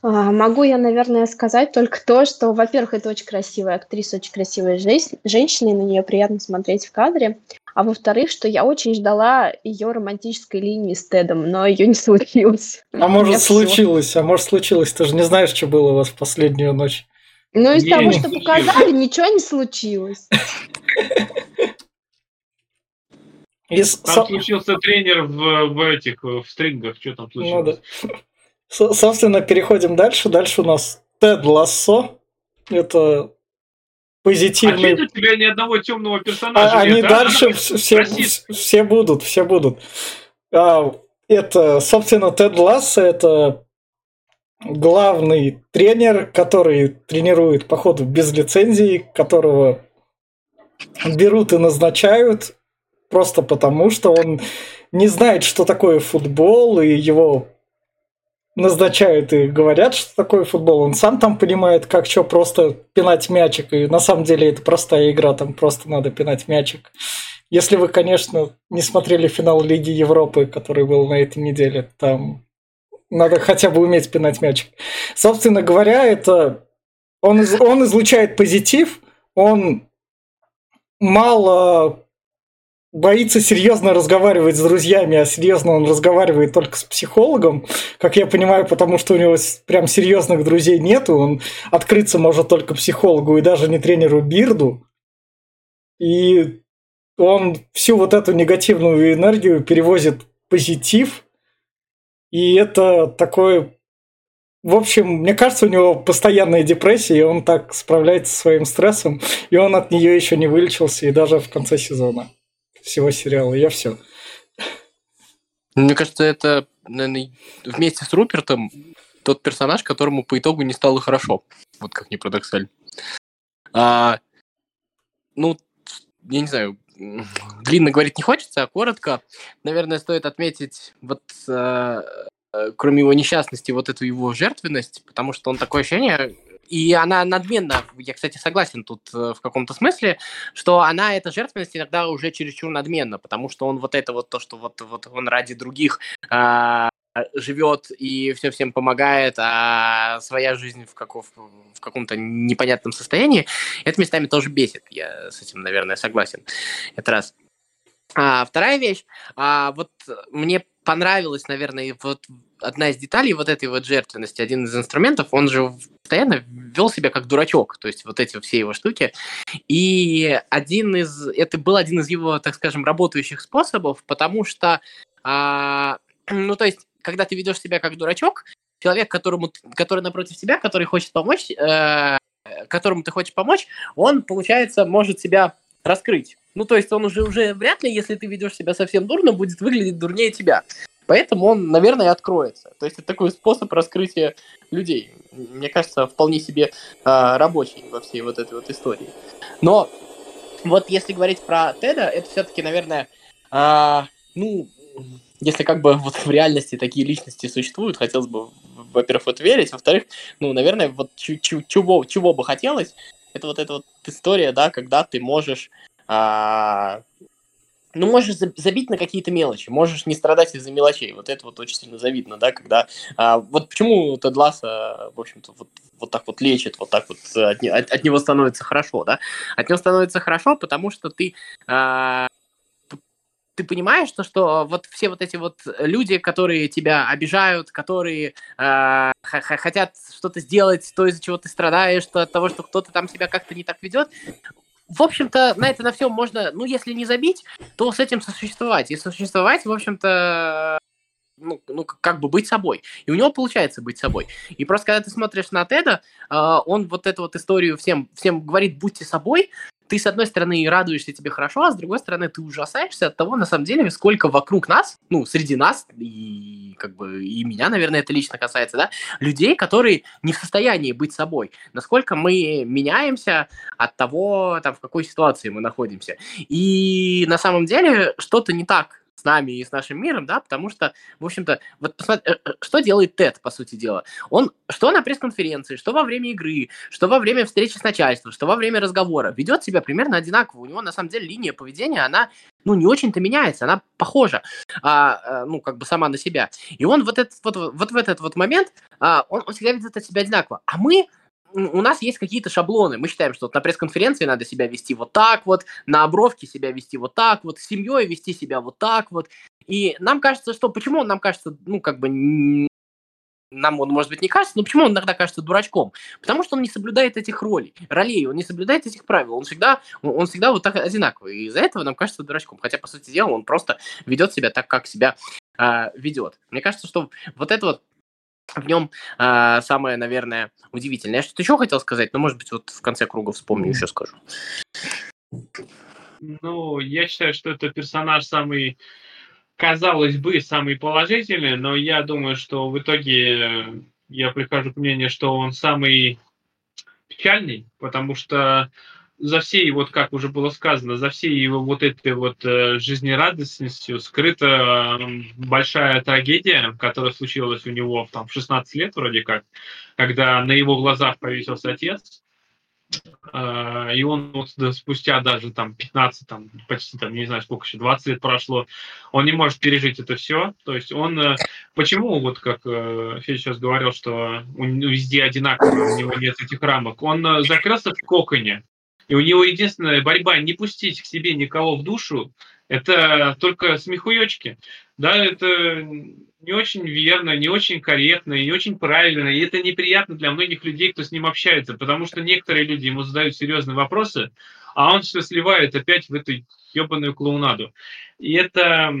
а, могу я, наверное, сказать только то, что, во-первых, это очень красивая актриса, очень красивая женщина, и на нее приятно смотреть в кадре. А во-вторых, что я очень ждала ее романтической линии с Тедом, но ее не случилось. А может случилось, а может случилось. Ты же не знаешь, что было у вас в последнюю ночь. Ну, из того, что показали, ничего не случилось. И там случился тренер в, в этих в стрингах, что там случилось? Ну, да. С собственно, переходим дальше. Дальше у нас Тед Лассо. Это позитивный... А у тебя ни одного темного персонажа а, нет, Они да? дальше все, все будут, все будут. А, это, собственно, Тед Лассо, это главный тренер, который тренирует, походу, без лицензии, которого берут и назначают просто потому, что он не знает, что такое футбол, и его назначают и говорят, что такое футбол. Он сам там понимает, как что просто пинать мячик. И на самом деле это простая игра, там просто надо пинать мячик. Если вы, конечно, не смотрели финал Лиги Европы, который был на этой неделе, там надо хотя бы уметь пинать мячик. Собственно говоря, это он, он излучает позитив, он мало боится серьезно разговаривать с друзьями, а серьезно он разговаривает только с психологом, как я понимаю, потому что у него прям серьезных друзей нету, он открыться может только психологу и даже не тренеру Бирду. И он всю вот эту негативную энергию перевозит в позитив, и это такой в общем, мне кажется, у него постоянная депрессия, и он так справляется со своим стрессом, и он от нее еще не вылечился, и даже в конце сезона всего сериала. Я все. Мне кажется, это, наверное, вместе с Рупертом тот персонаж, которому по итогу не стало хорошо. Вот как ни парадоксально. А, ну, я не знаю, длинно говорить не хочется, а коротко. Наверное, стоит отметить вот э, э, кроме его несчастности, вот эту его жертвенность, потому что он такое ощущение, и она надменна, я, кстати, согласен тут э, в каком-то смысле, что она, эта жертвенность иногда уже чересчур надменна, потому что он вот это вот то, что вот, вот он ради других э, живет и все всем помогает, а своя жизнь в, каков, в каком-то непонятном состоянии, это местами тоже бесит. Я с этим, наверное, согласен. Это раз. А, вторая вещь, а, вот мне понравилась, наверное, вот одна из деталей вот этой вот жертвенности, один из инструментов, он же постоянно вел себя как дурачок, то есть вот эти все его штуки. И один из, это был один из его, так скажем, работающих способов, потому что, а, ну то есть, когда ты ведешь себя как дурачок, человек, которому, который напротив тебя, который хочет помочь, э, которому ты хочешь помочь, он, получается, может себя раскрыть. Ну, то есть он уже, уже вряд ли, если ты ведешь себя совсем дурно, будет выглядеть дурнее тебя. Поэтому он, наверное, откроется. То есть это такой способ раскрытия людей. Мне кажется, вполне себе э, рабочий во всей вот этой вот истории. Но вот если говорить про Теда, это все-таки, наверное, э, ну, если как бы вот в реальности такие личности существуют, хотелось бы, во-первых, вот верить, во-вторых, ну, наверное, вот чего, чего бы хотелось, это вот эта вот история, да, когда ты можешь а, ну, можешь забить на какие-то мелочи, можешь не страдать из-за мелочей. Вот это вот очень сильно завидно, да, когда... А, вот почему Тед Ласса, в общем-то, вот, вот так вот лечит, вот так вот от, от, от него становится хорошо, да? От него становится хорошо, потому что ты... А, ты понимаешь, что, что вот все вот эти вот люди, которые тебя обижают, которые э, хотят что-то сделать, то, из-за чего ты страдаешь, то от того, что кто-то там себя как-то не так ведет, в общем-то, на это на все можно, ну, если не забить, то с этим сосуществовать. И сосуществовать, в общем-то, ну, ну, как бы быть собой. И у него получается быть собой. И просто когда ты смотришь на Теда, э, он вот эту вот историю всем, всем говорит, будьте собой, ты, с одной стороны, радуешься тебе хорошо, а с другой стороны, ты ужасаешься от того, на самом деле, сколько вокруг нас, ну, среди нас, и как бы и меня, наверное, это лично касается, да, людей, которые не в состоянии быть собой. Насколько мы меняемся от того, там, в какой ситуации мы находимся. И на самом деле что-то не так нами и с нашим миром, да, потому что, в общем-то, вот посмотри, э, э, что делает Тед, по сути дела. Он что на пресс-конференции, что во время игры, что во время встречи с начальством, что во время разговора ведет себя примерно одинаково. У него, на самом деле, линия поведения, она, ну, не очень-то меняется, она похожа, а, э, ну, как бы сама на себя. И он вот, этот, вот, вот в этот вот момент, а, он, он всегда ведет себя одинаково. А мы у нас есть какие-то шаблоны. Мы считаем, что вот на пресс-конференции надо себя вести вот так вот, на обровке себя вести вот так вот, с семьей вести себя вот так вот. И нам кажется, что... Почему он нам кажется, ну, как бы... Нам он, может быть, не кажется, но почему он иногда кажется дурачком? Потому что он не соблюдает этих ролей, ролей, он не соблюдает этих правил, он всегда, он всегда вот так одинаковый. И из-за этого нам кажется дурачком. Хотя, по сути дела, он просто ведет себя так, как себя э, ведет. Мне кажется, что вот это вот в нем э, а, самое, наверное, удивительное. Я что-то еще хотел сказать, но, может быть, вот в конце круга вспомню, еще скажу. Ну, я считаю, что это персонаж самый, казалось бы, самый положительный, но я думаю, что в итоге я прихожу к мнению, что он самый печальный, потому что за всей, вот как уже было сказано, за всей его вот этой вот э, жизнерадостностью скрыта большая трагедия, которая случилась у него там, в 16 лет вроде как, когда на его глазах повесился отец, э, и он вот спустя даже там 15, там, почти там, не знаю, сколько еще, 20 лет прошло, он не может пережить это все. То есть он, э, почему, вот как э, Федя сейчас говорил, что везде одинаково, у него нет этих рамок, он закрылся в коконе, и у него единственная борьба не пустить к себе никого в душу, это только смехуёчки. Да, это не очень верно, не очень корректно, не очень правильно, и это неприятно для многих людей, кто с ним общается, потому что некоторые люди ему задают серьезные вопросы, а он все сливает опять в эту ебаную клоунаду. И это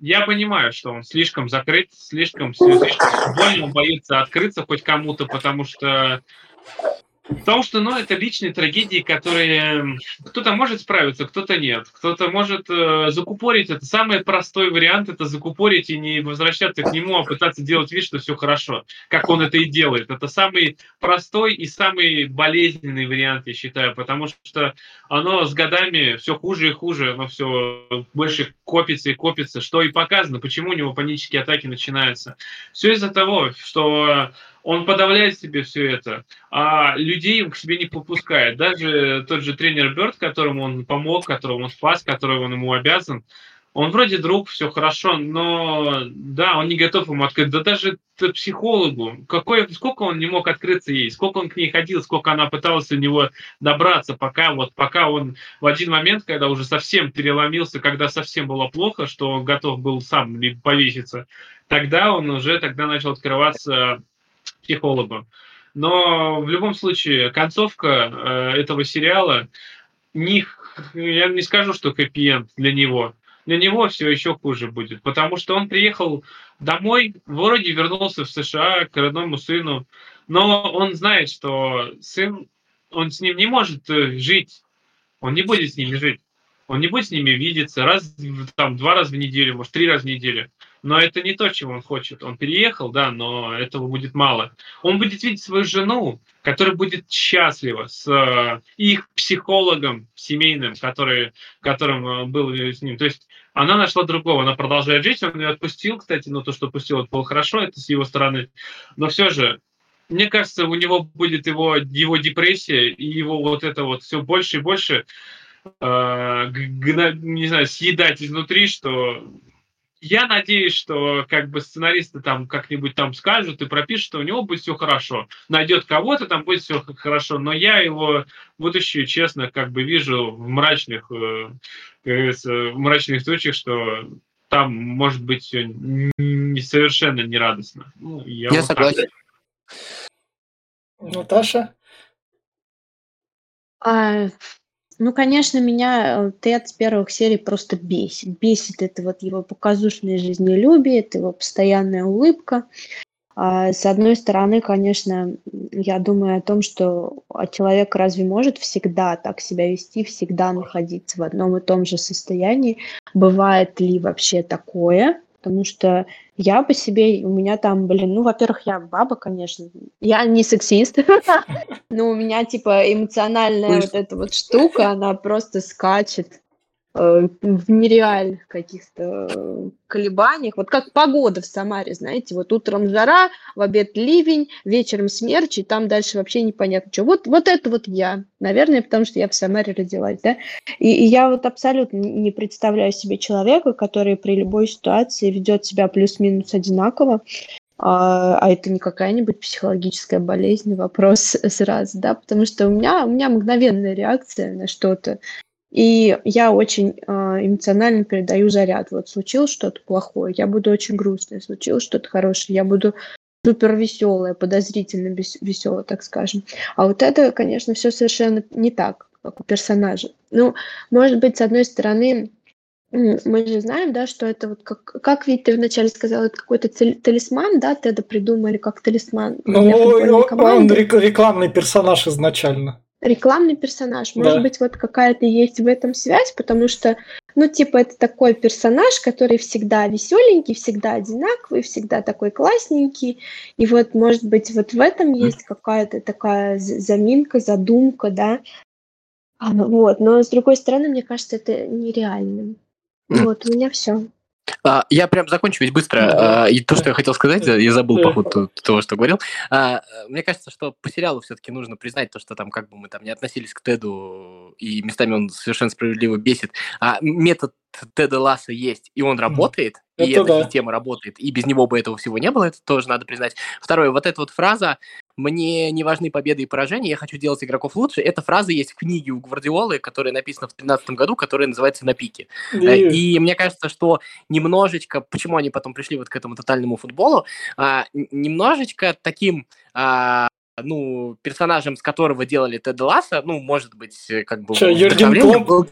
я понимаю, что он слишком закрыт, слишком, слишком больно, боится открыться хоть кому-то, потому что Потому что, ну, это личные трагедии, которые кто-то может справиться, кто-то нет. Кто-то может э, закупорить. Это самый простой вариант, это закупорить и не возвращаться к нему, а пытаться делать вид, что все хорошо, как он это и делает. Это самый простой и самый болезненный вариант, я считаю, потому что оно с годами все хуже и хуже, оно все больше копится и копится, что и показано, почему у него панические атаки начинаются. Все из-за того, что он подавляет себе все это, а людей к себе не попускает. Даже тот же тренер Бёрд, которому он помог, которому он спас, которого он ему обязан, он вроде друг, все хорошо, но да, он не готов ему открыть. Да даже психологу, какой, сколько он не мог открыться ей, сколько он к ней ходил, сколько она пыталась у него добраться, пока вот пока он в один момент, когда уже совсем переломился, когда совсем было плохо, что он готов был сам повеситься, тогда он уже тогда начал открываться психологу. Но в любом случае, концовка э, этого сериала, не, я не скажу, что хэппи для него. Для него все еще хуже будет, потому что он приехал домой, вроде вернулся в США к родному сыну, но он знает, что сын, он с ним не может э, жить, он не будет с ними жить, он не будет с ними видеться раз, там, два раза в неделю, может, три раза в неделю. Но это не то, чего он хочет. Он переехал, да, но этого будет мало. Он будет видеть свою жену, которая будет счастлива с э, их психологом семейным, который, которым э, был с ним. То есть она нашла другого, она продолжает жить, он ее отпустил, кстати, но то, что отпустил, это было хорошо, это с его стороны. Но все же, мне кажется, у него будет его, его депрессия и его вот это вот все больше и больше э, не знаю, съедать изнутри, что я надеюсь, что как бы сценаристы там как-нибудь там скажут и пропишут, что у него будет все хорошо. Найдет кого-то, там будет все хорошо. Но я его будущее, честно, как бы вижу в мрачных, э, в мрачных случаях, что там может быть все не, совершенно нерадостно. Ну, я я согласен. Наташа? А, ну, конечно, меня э, Тед с первых серий просто бесит. Бесит это вот его показушное жизнелюбие, это его постоянная улыбка. А, с одной стороны, конечно, я думаю о том, что человек разве может всегда так себя вести, всегда находиться в одном и том же состоянии? Бывает ли вообще такое? потому что я по себе, у меня там, блин, ну, во-первых, я баба, конечно, я не сексист, но у меня, типа, эмоциональная вот эта вот штука, она просто скачет в нереальных каких-то э, колебаниях. Вот как погода в Самаре, знаете, вот утром жара, в обед ливень, вечером смерч, и там дальше вообще непонятно что. Вот, вот это вот я, наверное, потому что я в Самаре родилась, да. И, и я вот абсолютно не представляю себе человека, который при любой ситуации ведет себя плюс-минус одинаково, а, а это не какая-нибудь психологическая болезнь, вопрос сразу, да, потому что у меня, у меня мгновенная реакция на что-то, и я очень э, эмоционально передаю заряд. Вот случилось что-то плохое, я буду очень грустная. Случилось что-то хорошее, я буду супер веселая, подозрительно веселая, так скажем. А вот это, конечно, все совершенно не так, как у персонажа. Ну, может быть, с одной стороны, мы же знаем, да, что это вот как, как ведь ты вначале сказал, это какой-то талисман, да, Теда придумали как талисман. Ну, он рекламный персонаж изначально рекламный персонаж. Может да. быть, вот какая-то есть в этом связь, потому что, ну, типа, это такой персонаж, который всегда веселенький, всегда одинаковый, всегда такой классненький. И вот, может быть, вот в этом есть какая-то такая заминка, задумка, да. А, ну вот, но с другой стороны, мне кажется, это нереальным. Вот, у меня все. А, я прям закончу ведь быстро. Да. А, и то, что я хотел сказать, я забыл по ходу того, что говорил. А, мне кажется, что по сериалу все-таки нужно признать то, что там как бы мы там не относились к Теду, и местами он совершенно справедливо бесит. А метод Теда Ласса есть, и он работает, это и эта да. система работает, и без него бы этого всего не было, это тоже надо признать. Второе, вот эта вот фраза «мне не важны победы и поражения, я хочу делать игроков лучше», эта фраза есть в книге у Гвардиолы, которая написана в 2013 году, которая называется «На пике». И, и мне кажется, что немножечко, почему они потом пришли вот к этому тотальному футболу, а, немножечко таким... А, ну, персонажем, с которого делали Теда Ласса, ну, может быть, как бы... Что, Юрген Клоп?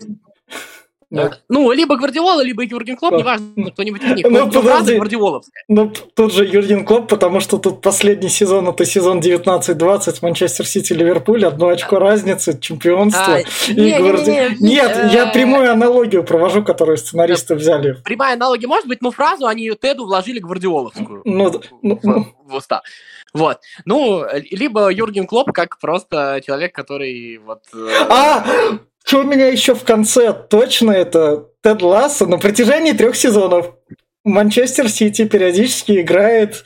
Да. Ну, либо Гвардиола, либо Юрген Клоп, неважно, кто-нибудь из них. Ну, подожди. Гвардиоловская. Ну, тут же Юрген Клоп, потому что тут последний сезон, это сезон 19-20, Манчестер Сити, Ливерпуль, одно очко разницы, чемпионство. А, и не-не-не, Гварди- не- Нет, я э, прямую аналогию провожу, которую сценаристы взяли. Прямая аналогия может быть, но фразу они Теду вложили Гвардиоловскую. Ну, ну, в, в уста. Вот. Ну, либо Юрген Клоп как просто человек, который вот... э, А, что у меня еще в конце точно, это Тед Лассо на протяжении трех сезонов Манчестер Сити периодически играет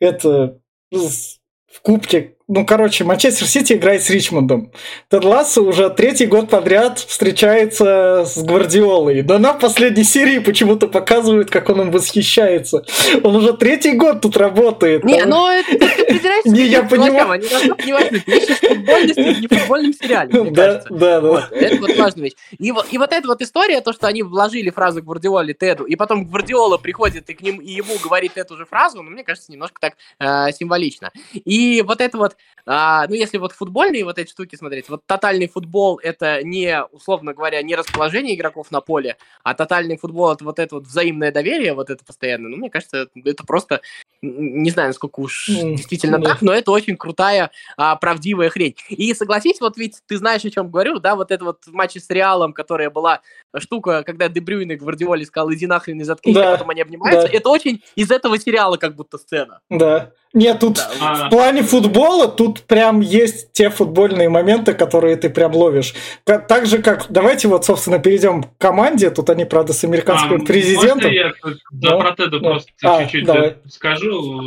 это с- в кубке. Ну, короче, Манчестер Сити играет с Ричмондом. Тед Лассо уже третий год подряд встречается с Гвардиолой. Но на последней серии почему-то показывают, как он им восхищается. Он уже третий год тут работает. Не, Там- ну это ты Не, я понимаю. Понимать, что ты ищешь футбольности в нефутбольном сериале, мне Да, да, да. Это вот важная вещь. И, вот- и вот эта вот история, то, что они вложили фразу Гвардиоле Теду, и потом Гвардиола приходит и к ним, и ему говорит эту же фразу, ну, мне кажется, немножко так э, символично. И вот это вот, а, ну, если вот футбольные вот эти штуки смотреть, вот тотальный футбол это не, условно говоря, не расположение игроков на поле, а тотальный футбол это вот это вот взаимное доверие, вот это постоянно, ну, мне кажется, это просто, не знаю, насколько уж М, действительно да. так, но это очень крутая, а, правдивая хрень. И согласись, вот ведь ты знаешь, о чем говорю, да, вот это вот в матче с Реалом, которая была штука, когда Дебрюйн и Гвардиоли сказал, иди нахрен и заткнись, Да, а потом они обнимаются, да. это очень из этого сериала как будто сцена. Да. Нет, тут Да, А, в плане футбола тут прям есть те футбольные моменты, которые ты прям ловишь. Так же, как... Давайте вот, собственно, перейдем к команде. Тут они, правда, с американским а, президентом. Можно я Да, за про Теда да. просто А, чуть-чуть давай. э,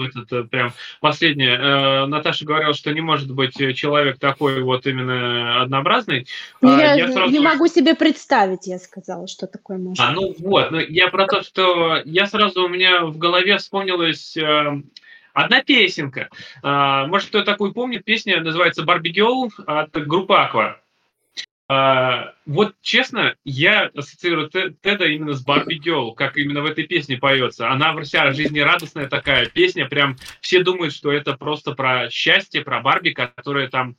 этот, э, прям последнее. Э, Наташа говорила, что не может быть э, человек такой вот именно однообразный. А, я я сразу- не могу себе представить, я сказала, что такое может. А, ну вот, ну, я про то, что я сразу у меня в голове вспомнилась э, одна песенка. А, может, кто такую помнит, песня называется «Барби Гелл» от группы «Аква». А, вот честно, я ассоциирую Те- Теда именно с Барби Гелл, как именно в этой песне поется. Она вся жизнерадостная такая песня, прям все думают, что это просто про счастье, про Барби, которая там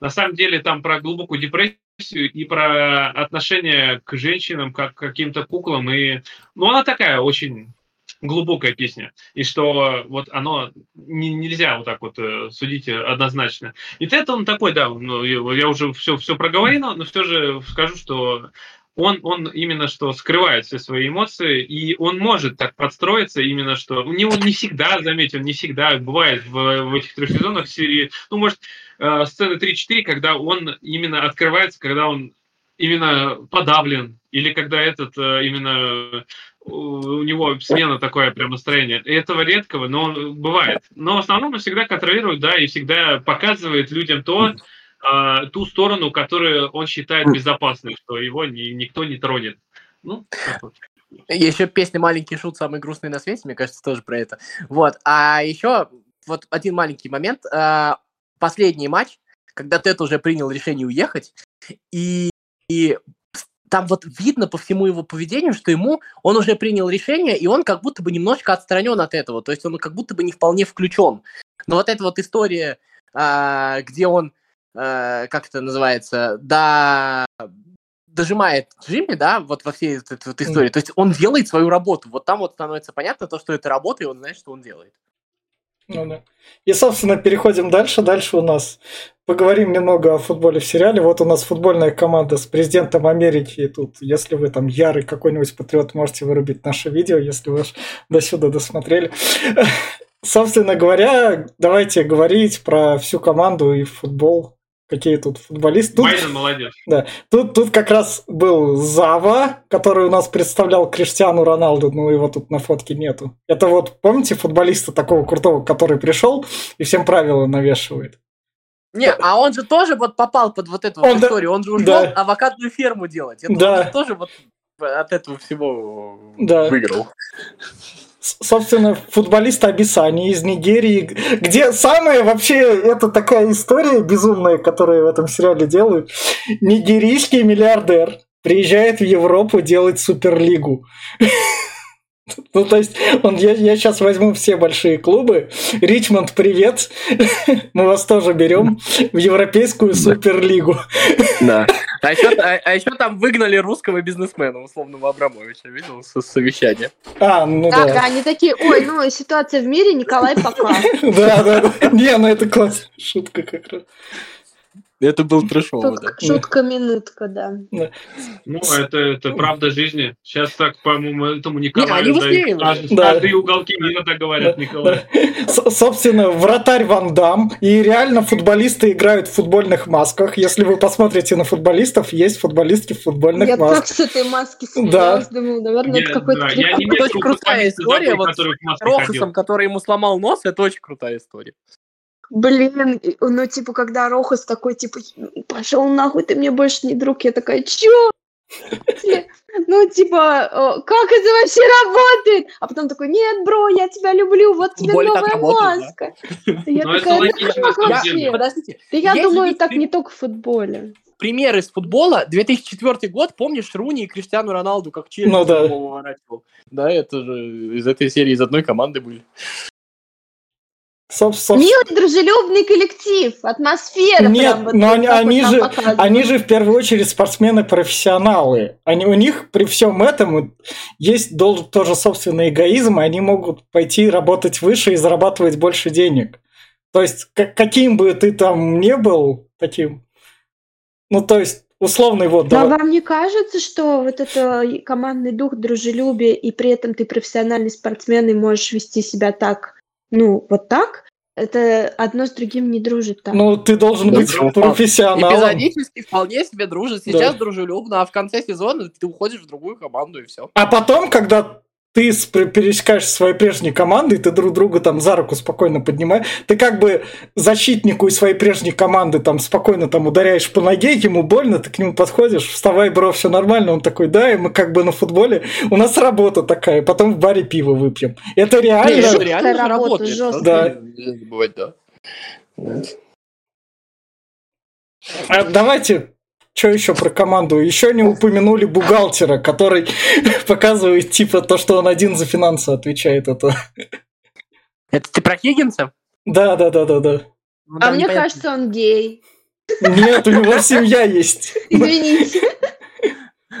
на самом деле там про глубокую депрессию и про отношение к женщинам, как к каким-то куклам. И, ну, она такая очень глубокая песня. И что вот оно не- нельзя вот так вот э, судить однозначно. И Тед, он такой, да, ну, я уже все, все проговорил, но все же скажу, что он, он именно что скрывает все свои эмоции, и он может так подстроиться именно что... У него не всегда, заметил, не всегда бывает в, в этих трех сезонах серии, ну, может, э, сцены 3-4, когда он именно открывается, когда он именно подавлен, или когда этот э, именно у него смена такое прям настроение. И этого редкого, но бывает. Но в основном он всегда контролирует, да, и всегда показывает людям то, а, ту сторону, которую он считает безопасной, что его ни- никто не тронет. Ну, так вот. Еще песня «Маленький шут» самый грустный на свете, мне кажется, тоже про это. Вот. А еще вот один маленький момент. А, Последний матч, когда Тед уже принял решение уехать, и, и там вот видно по всему его поведению, что ему он уже принял решение, и он как будто бы немножко отстранен от этого, то есть он как будто бы не вполне включен. Но вот эта вот история, а, где он, а, как это называется, да, дожимает Джимми, да, вот во всей этой вот истории. То есть он делает свою работу. Вот там вот становится понятно то, что это работа, и он знает, что он делает. Ну да. И, собственно, переходим дальше. Дальше у нас поговорим немного о футболе в сериале. Вот у нас футбольная команда с президентом Америки. И тут, если вы там ярый какой-нибудь патриот, можете вырубить наше видео, если вы до сюда досмотрели. Собственно говоря, давайте говорить про всю команду и футбол. Какие тут футболисты. Тут, Байден молодец. тут, тут как раз был Зава, который у нас представлял Криштиану Роналду, но его тут на фотке нету. Это вот, помните, футболиста такого крутого, который пришел и всем правила навешивает? Не, а он же тоже вот попал под вот эту вот Он да- историю. Он же ушел да. авокадную ферму делать. Это Да. он же тоже вот от этого всего Да. выиграл. Собственно, футболист Абисани из Нигерии, где самая вообще, это такая история безумная, которую в этом сериале делают. Нигерийский миллиардер приезжает в Европу делать суперлигу. Ну, то есть, он, я, я сейчас возьму все большие клубы. Ричмонд, привет. Мы вас тоже берем в Европейскую Суперлигу. Да. А еще, а, а еще там выгнали русского бизнесмена, условного Абрамовича. Видел со совещания? А, ну Да, да. да, они такие, ой, ну ситуация в мире, Николай пока. Да, да, да. Не, ну это классная шутка как раз. Это был трэшово, Тут да. шутка-минутка, да. Ну, это, это правда жизни. Сейчас так, по-моему, этому они Николаю высмеивают. Каждый- Да. Каждые уголки мира так говорят, Николай. С- Собственно, вратарь Ван Дам. И реально футболисты играют в футбольных масках. Если вы посмотрите на футболистов, есть футболистки в футбольных Я так масках. с этой маски Да. думаю, наверное, это какой-то немецкого очень крутая история, вот маске Рохасом, который ему сломал нос, это очень крутая история. Блин, ну, типа, когда Рохас такой, типа, пошел нахуй, ты мне больше не друг, я такая, чё? Ну, типа, как это вообще работает? А потом такой, нет, бро, я тебя люблю, вот тебе так новая работает, да. маска. Я Ну, такая, логично, «Да на самом как вообще?» Подождите. Да я думаю, так при- не только в футболе. пример из футбола. 2004 год, помнишь, Руни и Криштиану Роналду как челюсть Ну да. Да, это же из этой серии, из одной команды были. Соб- Милый, дружелюбный коллектив, атмосфера. Нет, прям вот но они, они же, показывают. они же в первую очередь спортсмены-профессионалы. Они, у них при всем этом есть дол- тоже собственный эгоизм, и они могут пойти работать выше и зарабатывать больше денег. То есть, как- каким бы ты там не был таким, ну, то есть, условный вот, Да, давай- вам не кажется, что вот это командный дух, дружелюбие, и при этом ты профессиональный спортсмен и можешь вести себя так, ну, вот так, это одно с другим не дружит так. ну, ты должен Да, быть профессионалом. Эпизодически вполне себе дружит. Сейчас Да. дружелюбно, а в конце сезона ты уходишь в другую команду и все. А потом, когда ты пересекаешь со своей прежней командой, ты друг друга там за руку спокойно поднимаешь, ты как бы защитнику из своей прежней команды там спокойно там ударяешь по ноге, ему больно, ты к нему подходишь, вставай, бро, все нормально, он такой, да, и мы как бы на футболе, у нас работа такая, потом в баре пиво выпьем. Это реально... Не, это реально работает. жёсткая. Да. Нельзя забывать, да. А давайте, что еще про команду? Еще не упомянули бухгалтера, который показывает типа то, что он один за финансы отвечает. Это. Это ты про Хиггинса? Да, да, да, да, да. Ну, а мне непонятно. кажется, он гей. Нет, у него семья есть. Извините.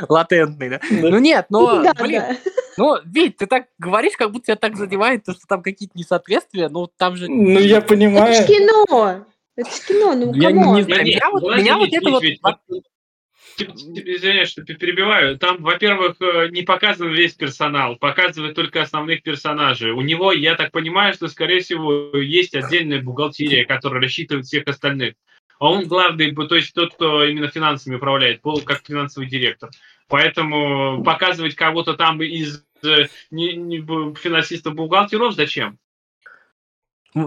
Латентный, да? Да. Ну нет, но, Да, блин, да. ну, Вить, ты так говоришь, как будто тебя так задевает, то, что там какие-то несоответствия, ну, там же... Ну, я Это ж понимаю. кино. Это ж кино, ну Я come on. не нет, меня вот- меня вот это вот- Извиняюсь, что перебиваю. Там, во-первых, э, не показан весь персонал, показывают только основных персонажей. У него, я так понимаю, что, скорее всего, есть отдельная бухгалтерия, которая рассчитывает всех остальных. А он главный, то есть тот, кто именно финансами управляет, как финансовый директор. Поэтому показывать кого-то там из э, не- не бу- финансистов-бухгалтеров зачем?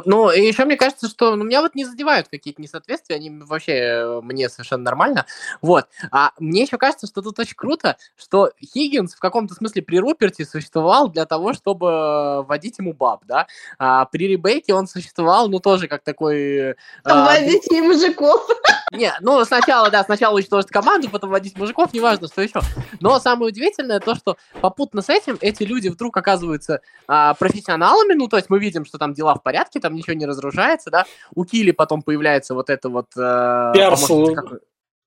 Ну, и еще мне кажется, что ну, меня вот не задевают какие-то несоответствия, они вообще э, мне совершенно нормально. Вот. А мне еще кажется, что тут очень круто, что Хиггинс в каком-то смысле при Руперте существовал для того, чтобы вводить ему баб, да. А при Ребекке он существовал, ну, тоже как такой... а, Водите мужиков. Не, ну сначала, да, сначала уничтожить команду, потом водить мужиков, неважно, что еще. Но самое удивительное то, что попутно с этим эти люди вдруг оказываются а, профессионалами, ну то есть мы видим, что там дела в порядке, там ничего не разрушается, да. У Кили потом появляется вот это вот... э,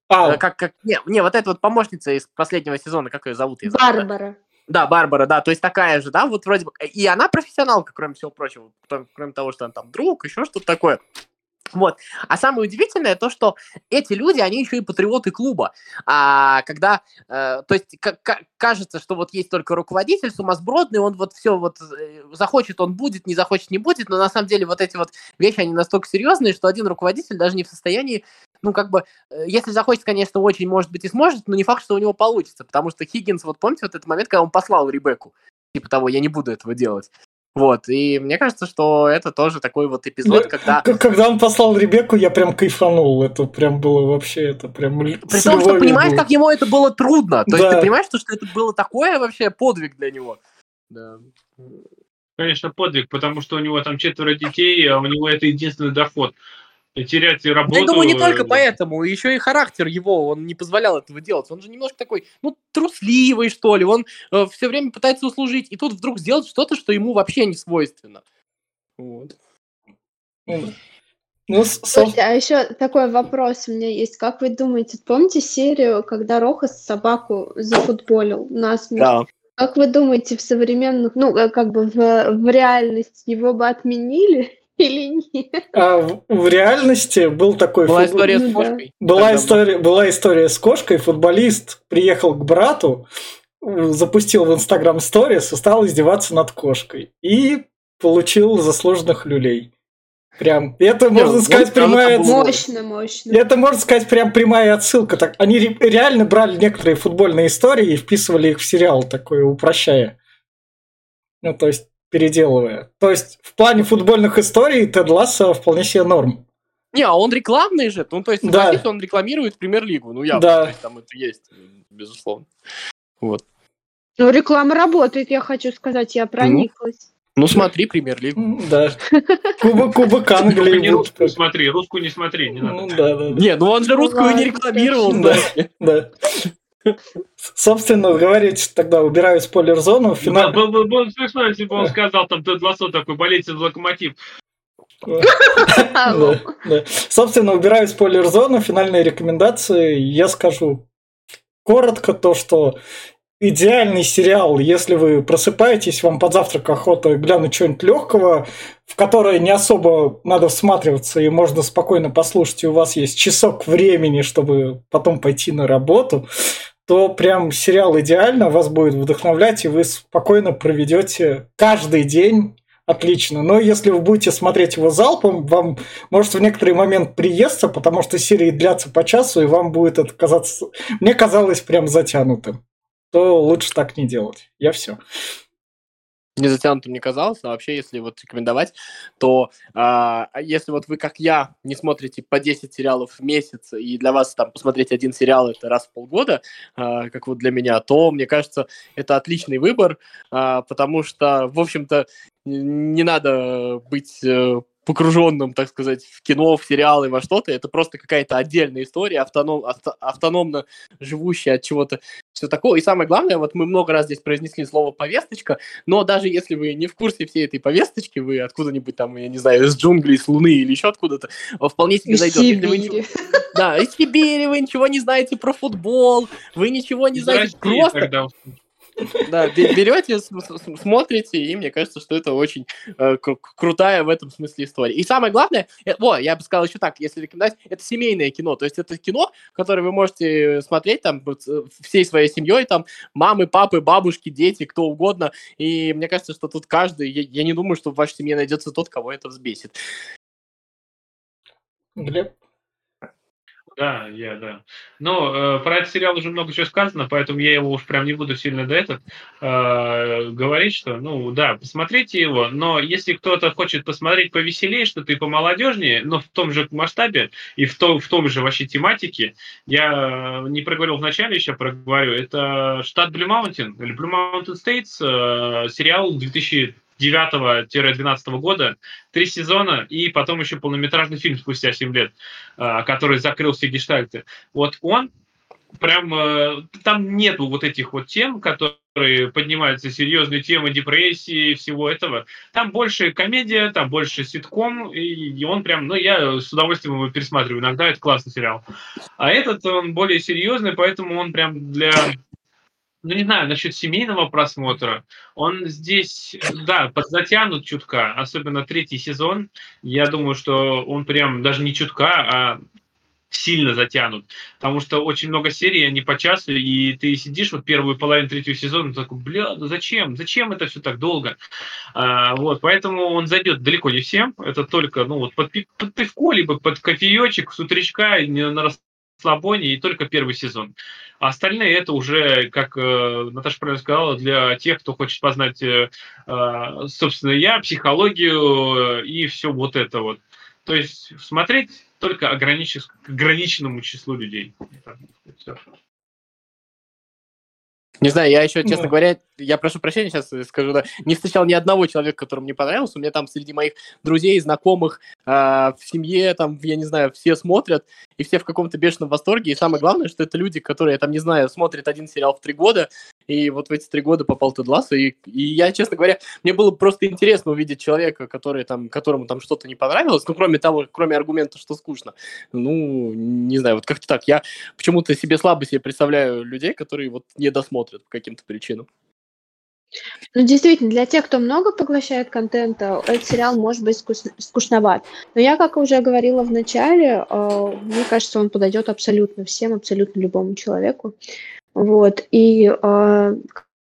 А, э, как, как- не, не, вот эта вот помощница из последнего сезона, как ее зовут? я забыл. Барбара. Да, Барбара, да, то есть такая же, да, вот вроде бы. И она профессионалка, кроме всего прочего, кроме, кроме того, что она там друг, еще что-то такое. Вот. А самое удивительное то, что эти люди, они еще и патриоты клуба. А когда, э, то есть к- к- кажется, что вот есть только руководитель сумасбродный, он вот все вот э, захочет, он будет, не захочет, не будет, но на самом деле вот эти вот вещи, они настолько серьезные, что один руководитель даже не в состоянии, ну как бы, э, если захочет, конечно, очень, может быть, и сможет, но не факт, что у него получится, потому что Хиггинс, вот помните вот этот момент, когда он послал Ребекку, типа того, я не буду этого делать. Вот, и мне кажется, что это тоже такой вот эпизод, Да, когда... когда он послал Ребекку, я прям кайфанул. Это прям было вообще, это прям При том, что понимаешь, как ему это было трудно. То есть Да. ты понимаешь, что это было такое вообще подвиг для него. Да. Конечно, подвиг, потому что у него там четверо детей, а у него это единственный доход. Терять работу. Я думаю, не только поэтому, еще и характер его, он не позволял этого делать. Он же немножко такой, ну, трусливый, что ли. Он э, все время пытается услужить, и тут вдруг сделать что-то, что ему вообще не свойственно. Вот. Ну, Слушайте, а еще такой вопрос у меня есть. Как вы думаете, помните серию, когда Рохас собаку зафутболил нас? Да. Как вы думаете, в современных, ну, э, как бы в, в реальности его бы отменили? Или нет? А в, в реальности был такой... Была футбол... история с ну кошкой. Была история, была история с кошкой. Футболист приехал к брату, запустил в Инстаграм сторис и стал издеваться над кошкой. И получил заслуженных люлей. Прям, это Нет, можно сказать прямая... Мощно, мощно. Это можно сказать прям прямая отсылка. Так, они реально брали некоторые футбольные истории и вписывали их в сериал, такое упрощая. Ну, то есть, переделывая. То есть, в плане футбольных историй Тед Лассо вполне себе норм. Не, а он рекламный же. Ну, то есть, да. он рекламирует премьер-лигу. Ну, явно, да. то есть, там это есть, безусловно. Вот. Ну, реклама работает, я хочу сказать, я прониклась. Ну, смотри премьер-лигу. Да. Кубок, кубок Англии. Не русскую смотри, русскую не смотри, не надо. Ну, да, да. Не, ну он же русскую не рекламировал. Да, да. Собственно, говорите, тогда убираю спойлер-зону. Финал... Был бы был смешно, если бы он сказал, там, Тед Лассо такой, болейте за локомотив. Собственно, убираю спойлер-зону, финальные рекомендации. Я скажу коротко то, что идеальный сериал, если вы просыпаетесь, вам под завтрак охота глянуть что-нибудь легкого, в которое не особо надо всматриваться и можно спокойно послушать, и у вас есть часок времени, чтобы потом пойти на работу, то прям сериал идеально вас будет вдохновлять, и вы спокойно проведете каждый день отлично. Но если вы будете смотреть его залпом, вам может в некоторый момент приесться, потому что серии длятся по часу, и вам будет это казаться... Мне казалось прям затянутым то лучше так не делать. Я все. Не затянутым не казалось, но вообще, если вот рекомендовать, то э, если вот вы, как я, не смотрите по 10 сериалов в месяц, и для вас там посмотреть один сериал это раз в полгода, э, как вот для меня, то, мне кажется, это отличный выбор, э, потому что, в общем-то, не надо быть э, погруженным, так сказать, в кино, в сериалы, во что-то. Это просто какая-то отдельная история, автоном, авто, автономно живущая от чего-то, все такое. И самое главное, вот мы много раз здесь произнесли слово «повесточка», но даже если вы не в курсе всей этой повесточки, вы откуда-нибудь там, я не знаю, из джунглей, с Луны или еще откуда-то, вполне себе зайдет. Вы ничего... Да, из Сибири вы ничего не знаете про футбол, вы ничего не знаете, просто... Да, берете, смотрите, и мне кажется, что это очень э, крутая в этом смысле история. И самое главное, э, о, я бы сказал еще так, если рекомендовать, это семейное кино, то есть это кино, которое вы можете смотреть там э, всей своей семьей, там мамы, папы, бабушки, дети, кто угодно, и мне кажется, что тут каждый, я, я не думаю, что в вашей семье найдется тот, кого это взбесит. Глеб? Да, я, да. Но э, про этот сериал уже много чего сказано, поэтому я его уж прям не буду сильно до этого э, говорить, что, ну, да, посмотрите его, но если кто-то хочет посмотреть повеселее, что-то помолодежнее, но в том же масштабе и в, том в том же вообще тематике, я не проговорил вначале, еще проговорю, это штат Blue Mountain, или Blue Mountain States, э, сериал 2000 9-12 года, три сезона и потом еще полнометражный фильм спустя 7 лет, а, который закрыл все гештальты. Вот он прям э, там нету вот этих вот тем, которые поднимаются серьезные темы депрессии всего этого. Там больше комедия, там больше ситком, и он прям, ну я с удовольствием его пересматриваю иногда, это классный сериал. А этот он более серьезный, поэтому он прям для ну не знаю, насчет семейного просмотра, он здесь, да, подзатянут чутка, особенно третий сезон. Я думаю, что он прям даже не чутка, а сильно затянут, потому что очень много серий, они по часу, и ты сидишь вот первую половину третьего сезона, такой, бля, ну зачем, зачем это все так долго? А, вот, поэтому он зайдет далеко не всем, это только, ну вот под, под пивко, либо под кофеечек с утречка, на расслабоне, и только первый сезон. А остальные это уже, как э, Наташа правильно сказала, для тех, кто хочет познать, э, э, собственно, я, психологию э, и все вот это вот. То есть смотреть только ограниченному числу людей. Все. Не знаю, я еще, честно ну. говоря, я прошу прощения, сейчас скажу, да, не встречал ни одного человека, который мне понравился. У меня там среди моих друзей, знакомых, э, в семье, там, я не знаю, все смотрят, и все в каком-то бешеном восторге. И самое главное, что это люди, которые, я там, не знаю, смотрят один сериал в три года, и вот в эти три года попал Тед Лассо, и, и я, честно говоря, мне было просто интересно увидеть человека, который, там, которому там что-то не понравилось, ну, кроме того, кроме аргумента, что скучно. Ну, не знаю, вот как-то так. Я почему-то себе слабо себе представляю людей, которые вот не досмотрят по каким-то причинам. Ну, действительно, для тех, кто много поглощает контента, этот сериал может быть скус- скучноват. Но я, как уже говорила в начале, э, мне кажется, он подойдет абсолютно всем, абсолютно любому человеку. Вот. И э,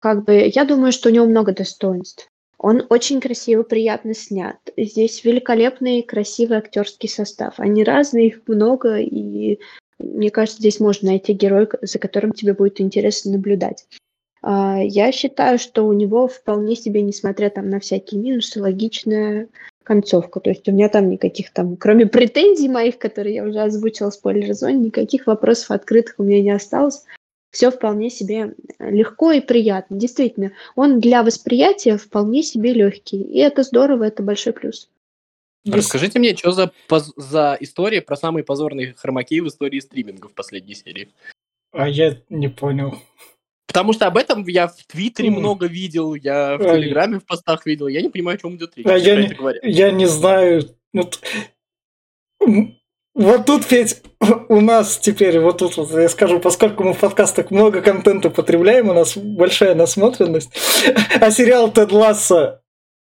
как бы я думаю, что у него много достоинств. Он очень красиво, приятно снят. Здесь великолепный, красивый актерский состав. Они разные, их много, и мне кажется, здесь можно найти героя, за которым тебе будет интересно наблюдать. А, я считаю, что у него вполне себе, несмотря там на всякие минусы, логичная концовка. То есть у меня там никаких там, кроме претензий моих, которые я уже озвучила в спойлер-зоне, никаких вопросов открытых у меня не осталось. Все вполне себе легко и приятно. Действительно, он для восприятия вполне себе легкий. И это здорово, это большой плюс. Расскажите мне, что за, за история про самые позорные хромаки в истории стриминга в последней серии? А я не понял. Потому что об этом я в Твиттере mm. много видел, я в а Телеграме в постах видел. Я не понимаю, о чем идет речь. А я, не, я не знаю. Вот, вот тут, Федь, у нас теперь, вот тут вот я скажу, поскольку мы в подкастах много контента потребляем, у нас большая насмотренность, а сериал Тед Ласса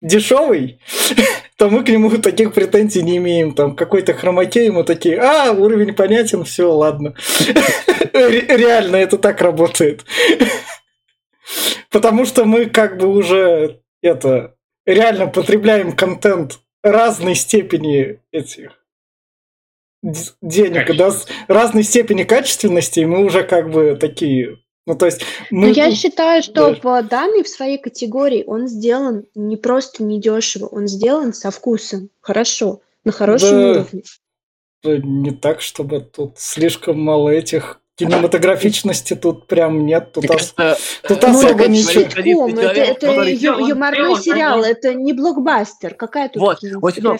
дешевый, то мы к нему таких претензий не имеем. Там какой-то хромакей, мы такие, а, уровень понятен, все, ладно. Реально это так работает. Потому что мы как бы уже это реально потребляем контент разной степени этих денег, да, разной степени качественности, и мы уже как бы такие ну, то есть мы... Но я считаю, что да. в данной в своей категории он сделан не просто недешево, он сделан со вкусом, хорошо, на хорошем да, уровне. Не так, чтобы тут слишком мало этих кинематографичности тут прям нет. Тут, кажется, тут ну, особо ничего. Это, это ю, юморной сериал, это не блокбастер. Какая тут вот, вот, ну,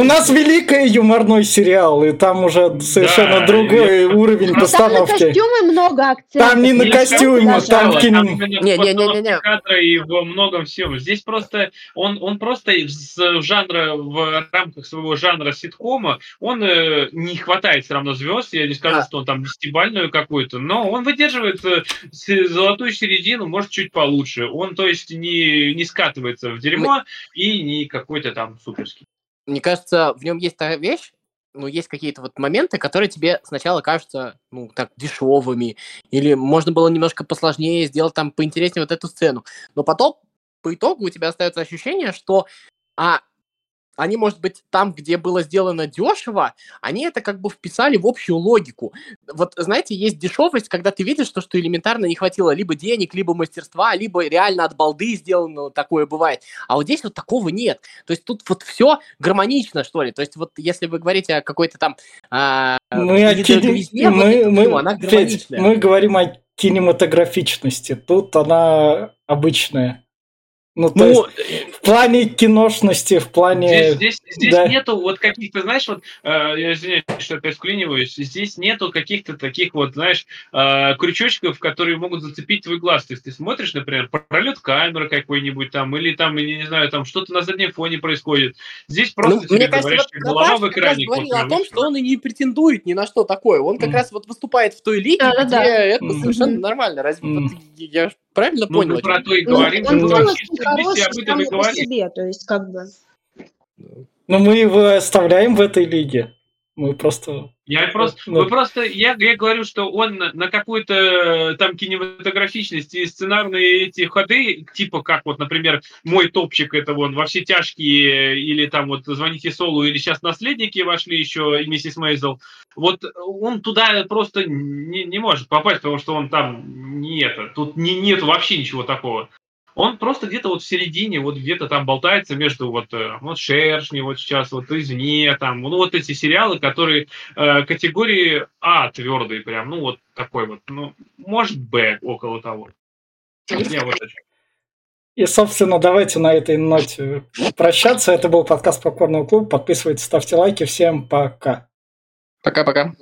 У нас великий юморной сериал, и там уже совершенно да, другой я... уровень постановки. Там на костюмы много акцентов. Там не на костюме, там кино. Не, не, не, не, не. Кадры и во многом всем. Здесь просто он, он просто из жанра в рамках своего жанра ситкома он э, не хватает все равно звезд. Я не скажу, а. что он там десятибальный идеальную какую-то, но он выдерживает э, золотую середину, может, чуть получше. Он, то есть, не, не скатывается в дерьмо и не какой-то там суперский. Мне кажется, в нем есть такая вещь, ну, есть какие-то вот моменты, которые тебе сначала кажутся, ну, так, дешевыми, или можно было немножко посложнее сделать там поинтереснее вот эту сцену. Но потом, по итогу, у тебя остается ощущение, что а они, может быть, там, где было сделано дешево, они это как бы вписали в общую логику. Вот, знаете, есть дешевость, когда ты видишь, что, что элементарно не хватило либо денег, либо мастерства, либо реально от балды сделано, такое бывает. А вот здесь вот такого нет. То есть тут вот все гармонично, что ли. То есть вот если вы говорите о какой-то там а, мы, о кине... мы, мы, ну, она Федь, мы говорим о кинематографичности. Тут она обычная. Ну, то ну, есть, в плане киношности, в плане... Здесь, здесь, здесь да. нету вот каких-то, знаешь, вот, э, я извиняюсь, что опять вклиниваюсь, здесь нету каких-то таких вот, знаешь, э, крючочков, которые могут зацепить твой глаз. То есть ты смотришь, например, пролет камеры какой-нибудь там, или там, я не знаю, там что-то на заднем фоне происходит. Здесь просто ну, тебе мне кажется, говорят, вот голова в экране. говорил о том, что он и не претендует ни на что такое. Он как mm. раз вот выступает в той лиге, да, где да. это mm. совершенно нормально. Разве mm. вот, я правильно ну, понял? Мы про то и ну, говорим. Ну, хороший сам по себе, то есть как бы... Ну, мы его оставляем в этой лиге. Мы просто... Я просто, ну... вы просто, я, я говорю, что он на какую-то э, там кинематографичность и сценарные эти ходы, типа как вот, например, мой топчик, это вон во все тяжкие, или там вот звоните Солу, или сейчас наследники вошли еще, и миссис Мейзел, вот он туда просто не, не может попасть, потому что он там не это, тут не, нет вообще ничего такого он просто где-то вот в середине, вот где-то там болтается между вот, э, вот «Шершни», вот сейчас вот «Извне», там, ну вот эти сериалы, которые э, категории А твердые прям, ну вот такой вот, ну, может, Б около того. Вот я. И, собственно, давайте на этой ноте прощаться. Это был подкаст Попкорного клуба. Подписывайтесь, ставьте лайки. Всем пока. Пока-пока.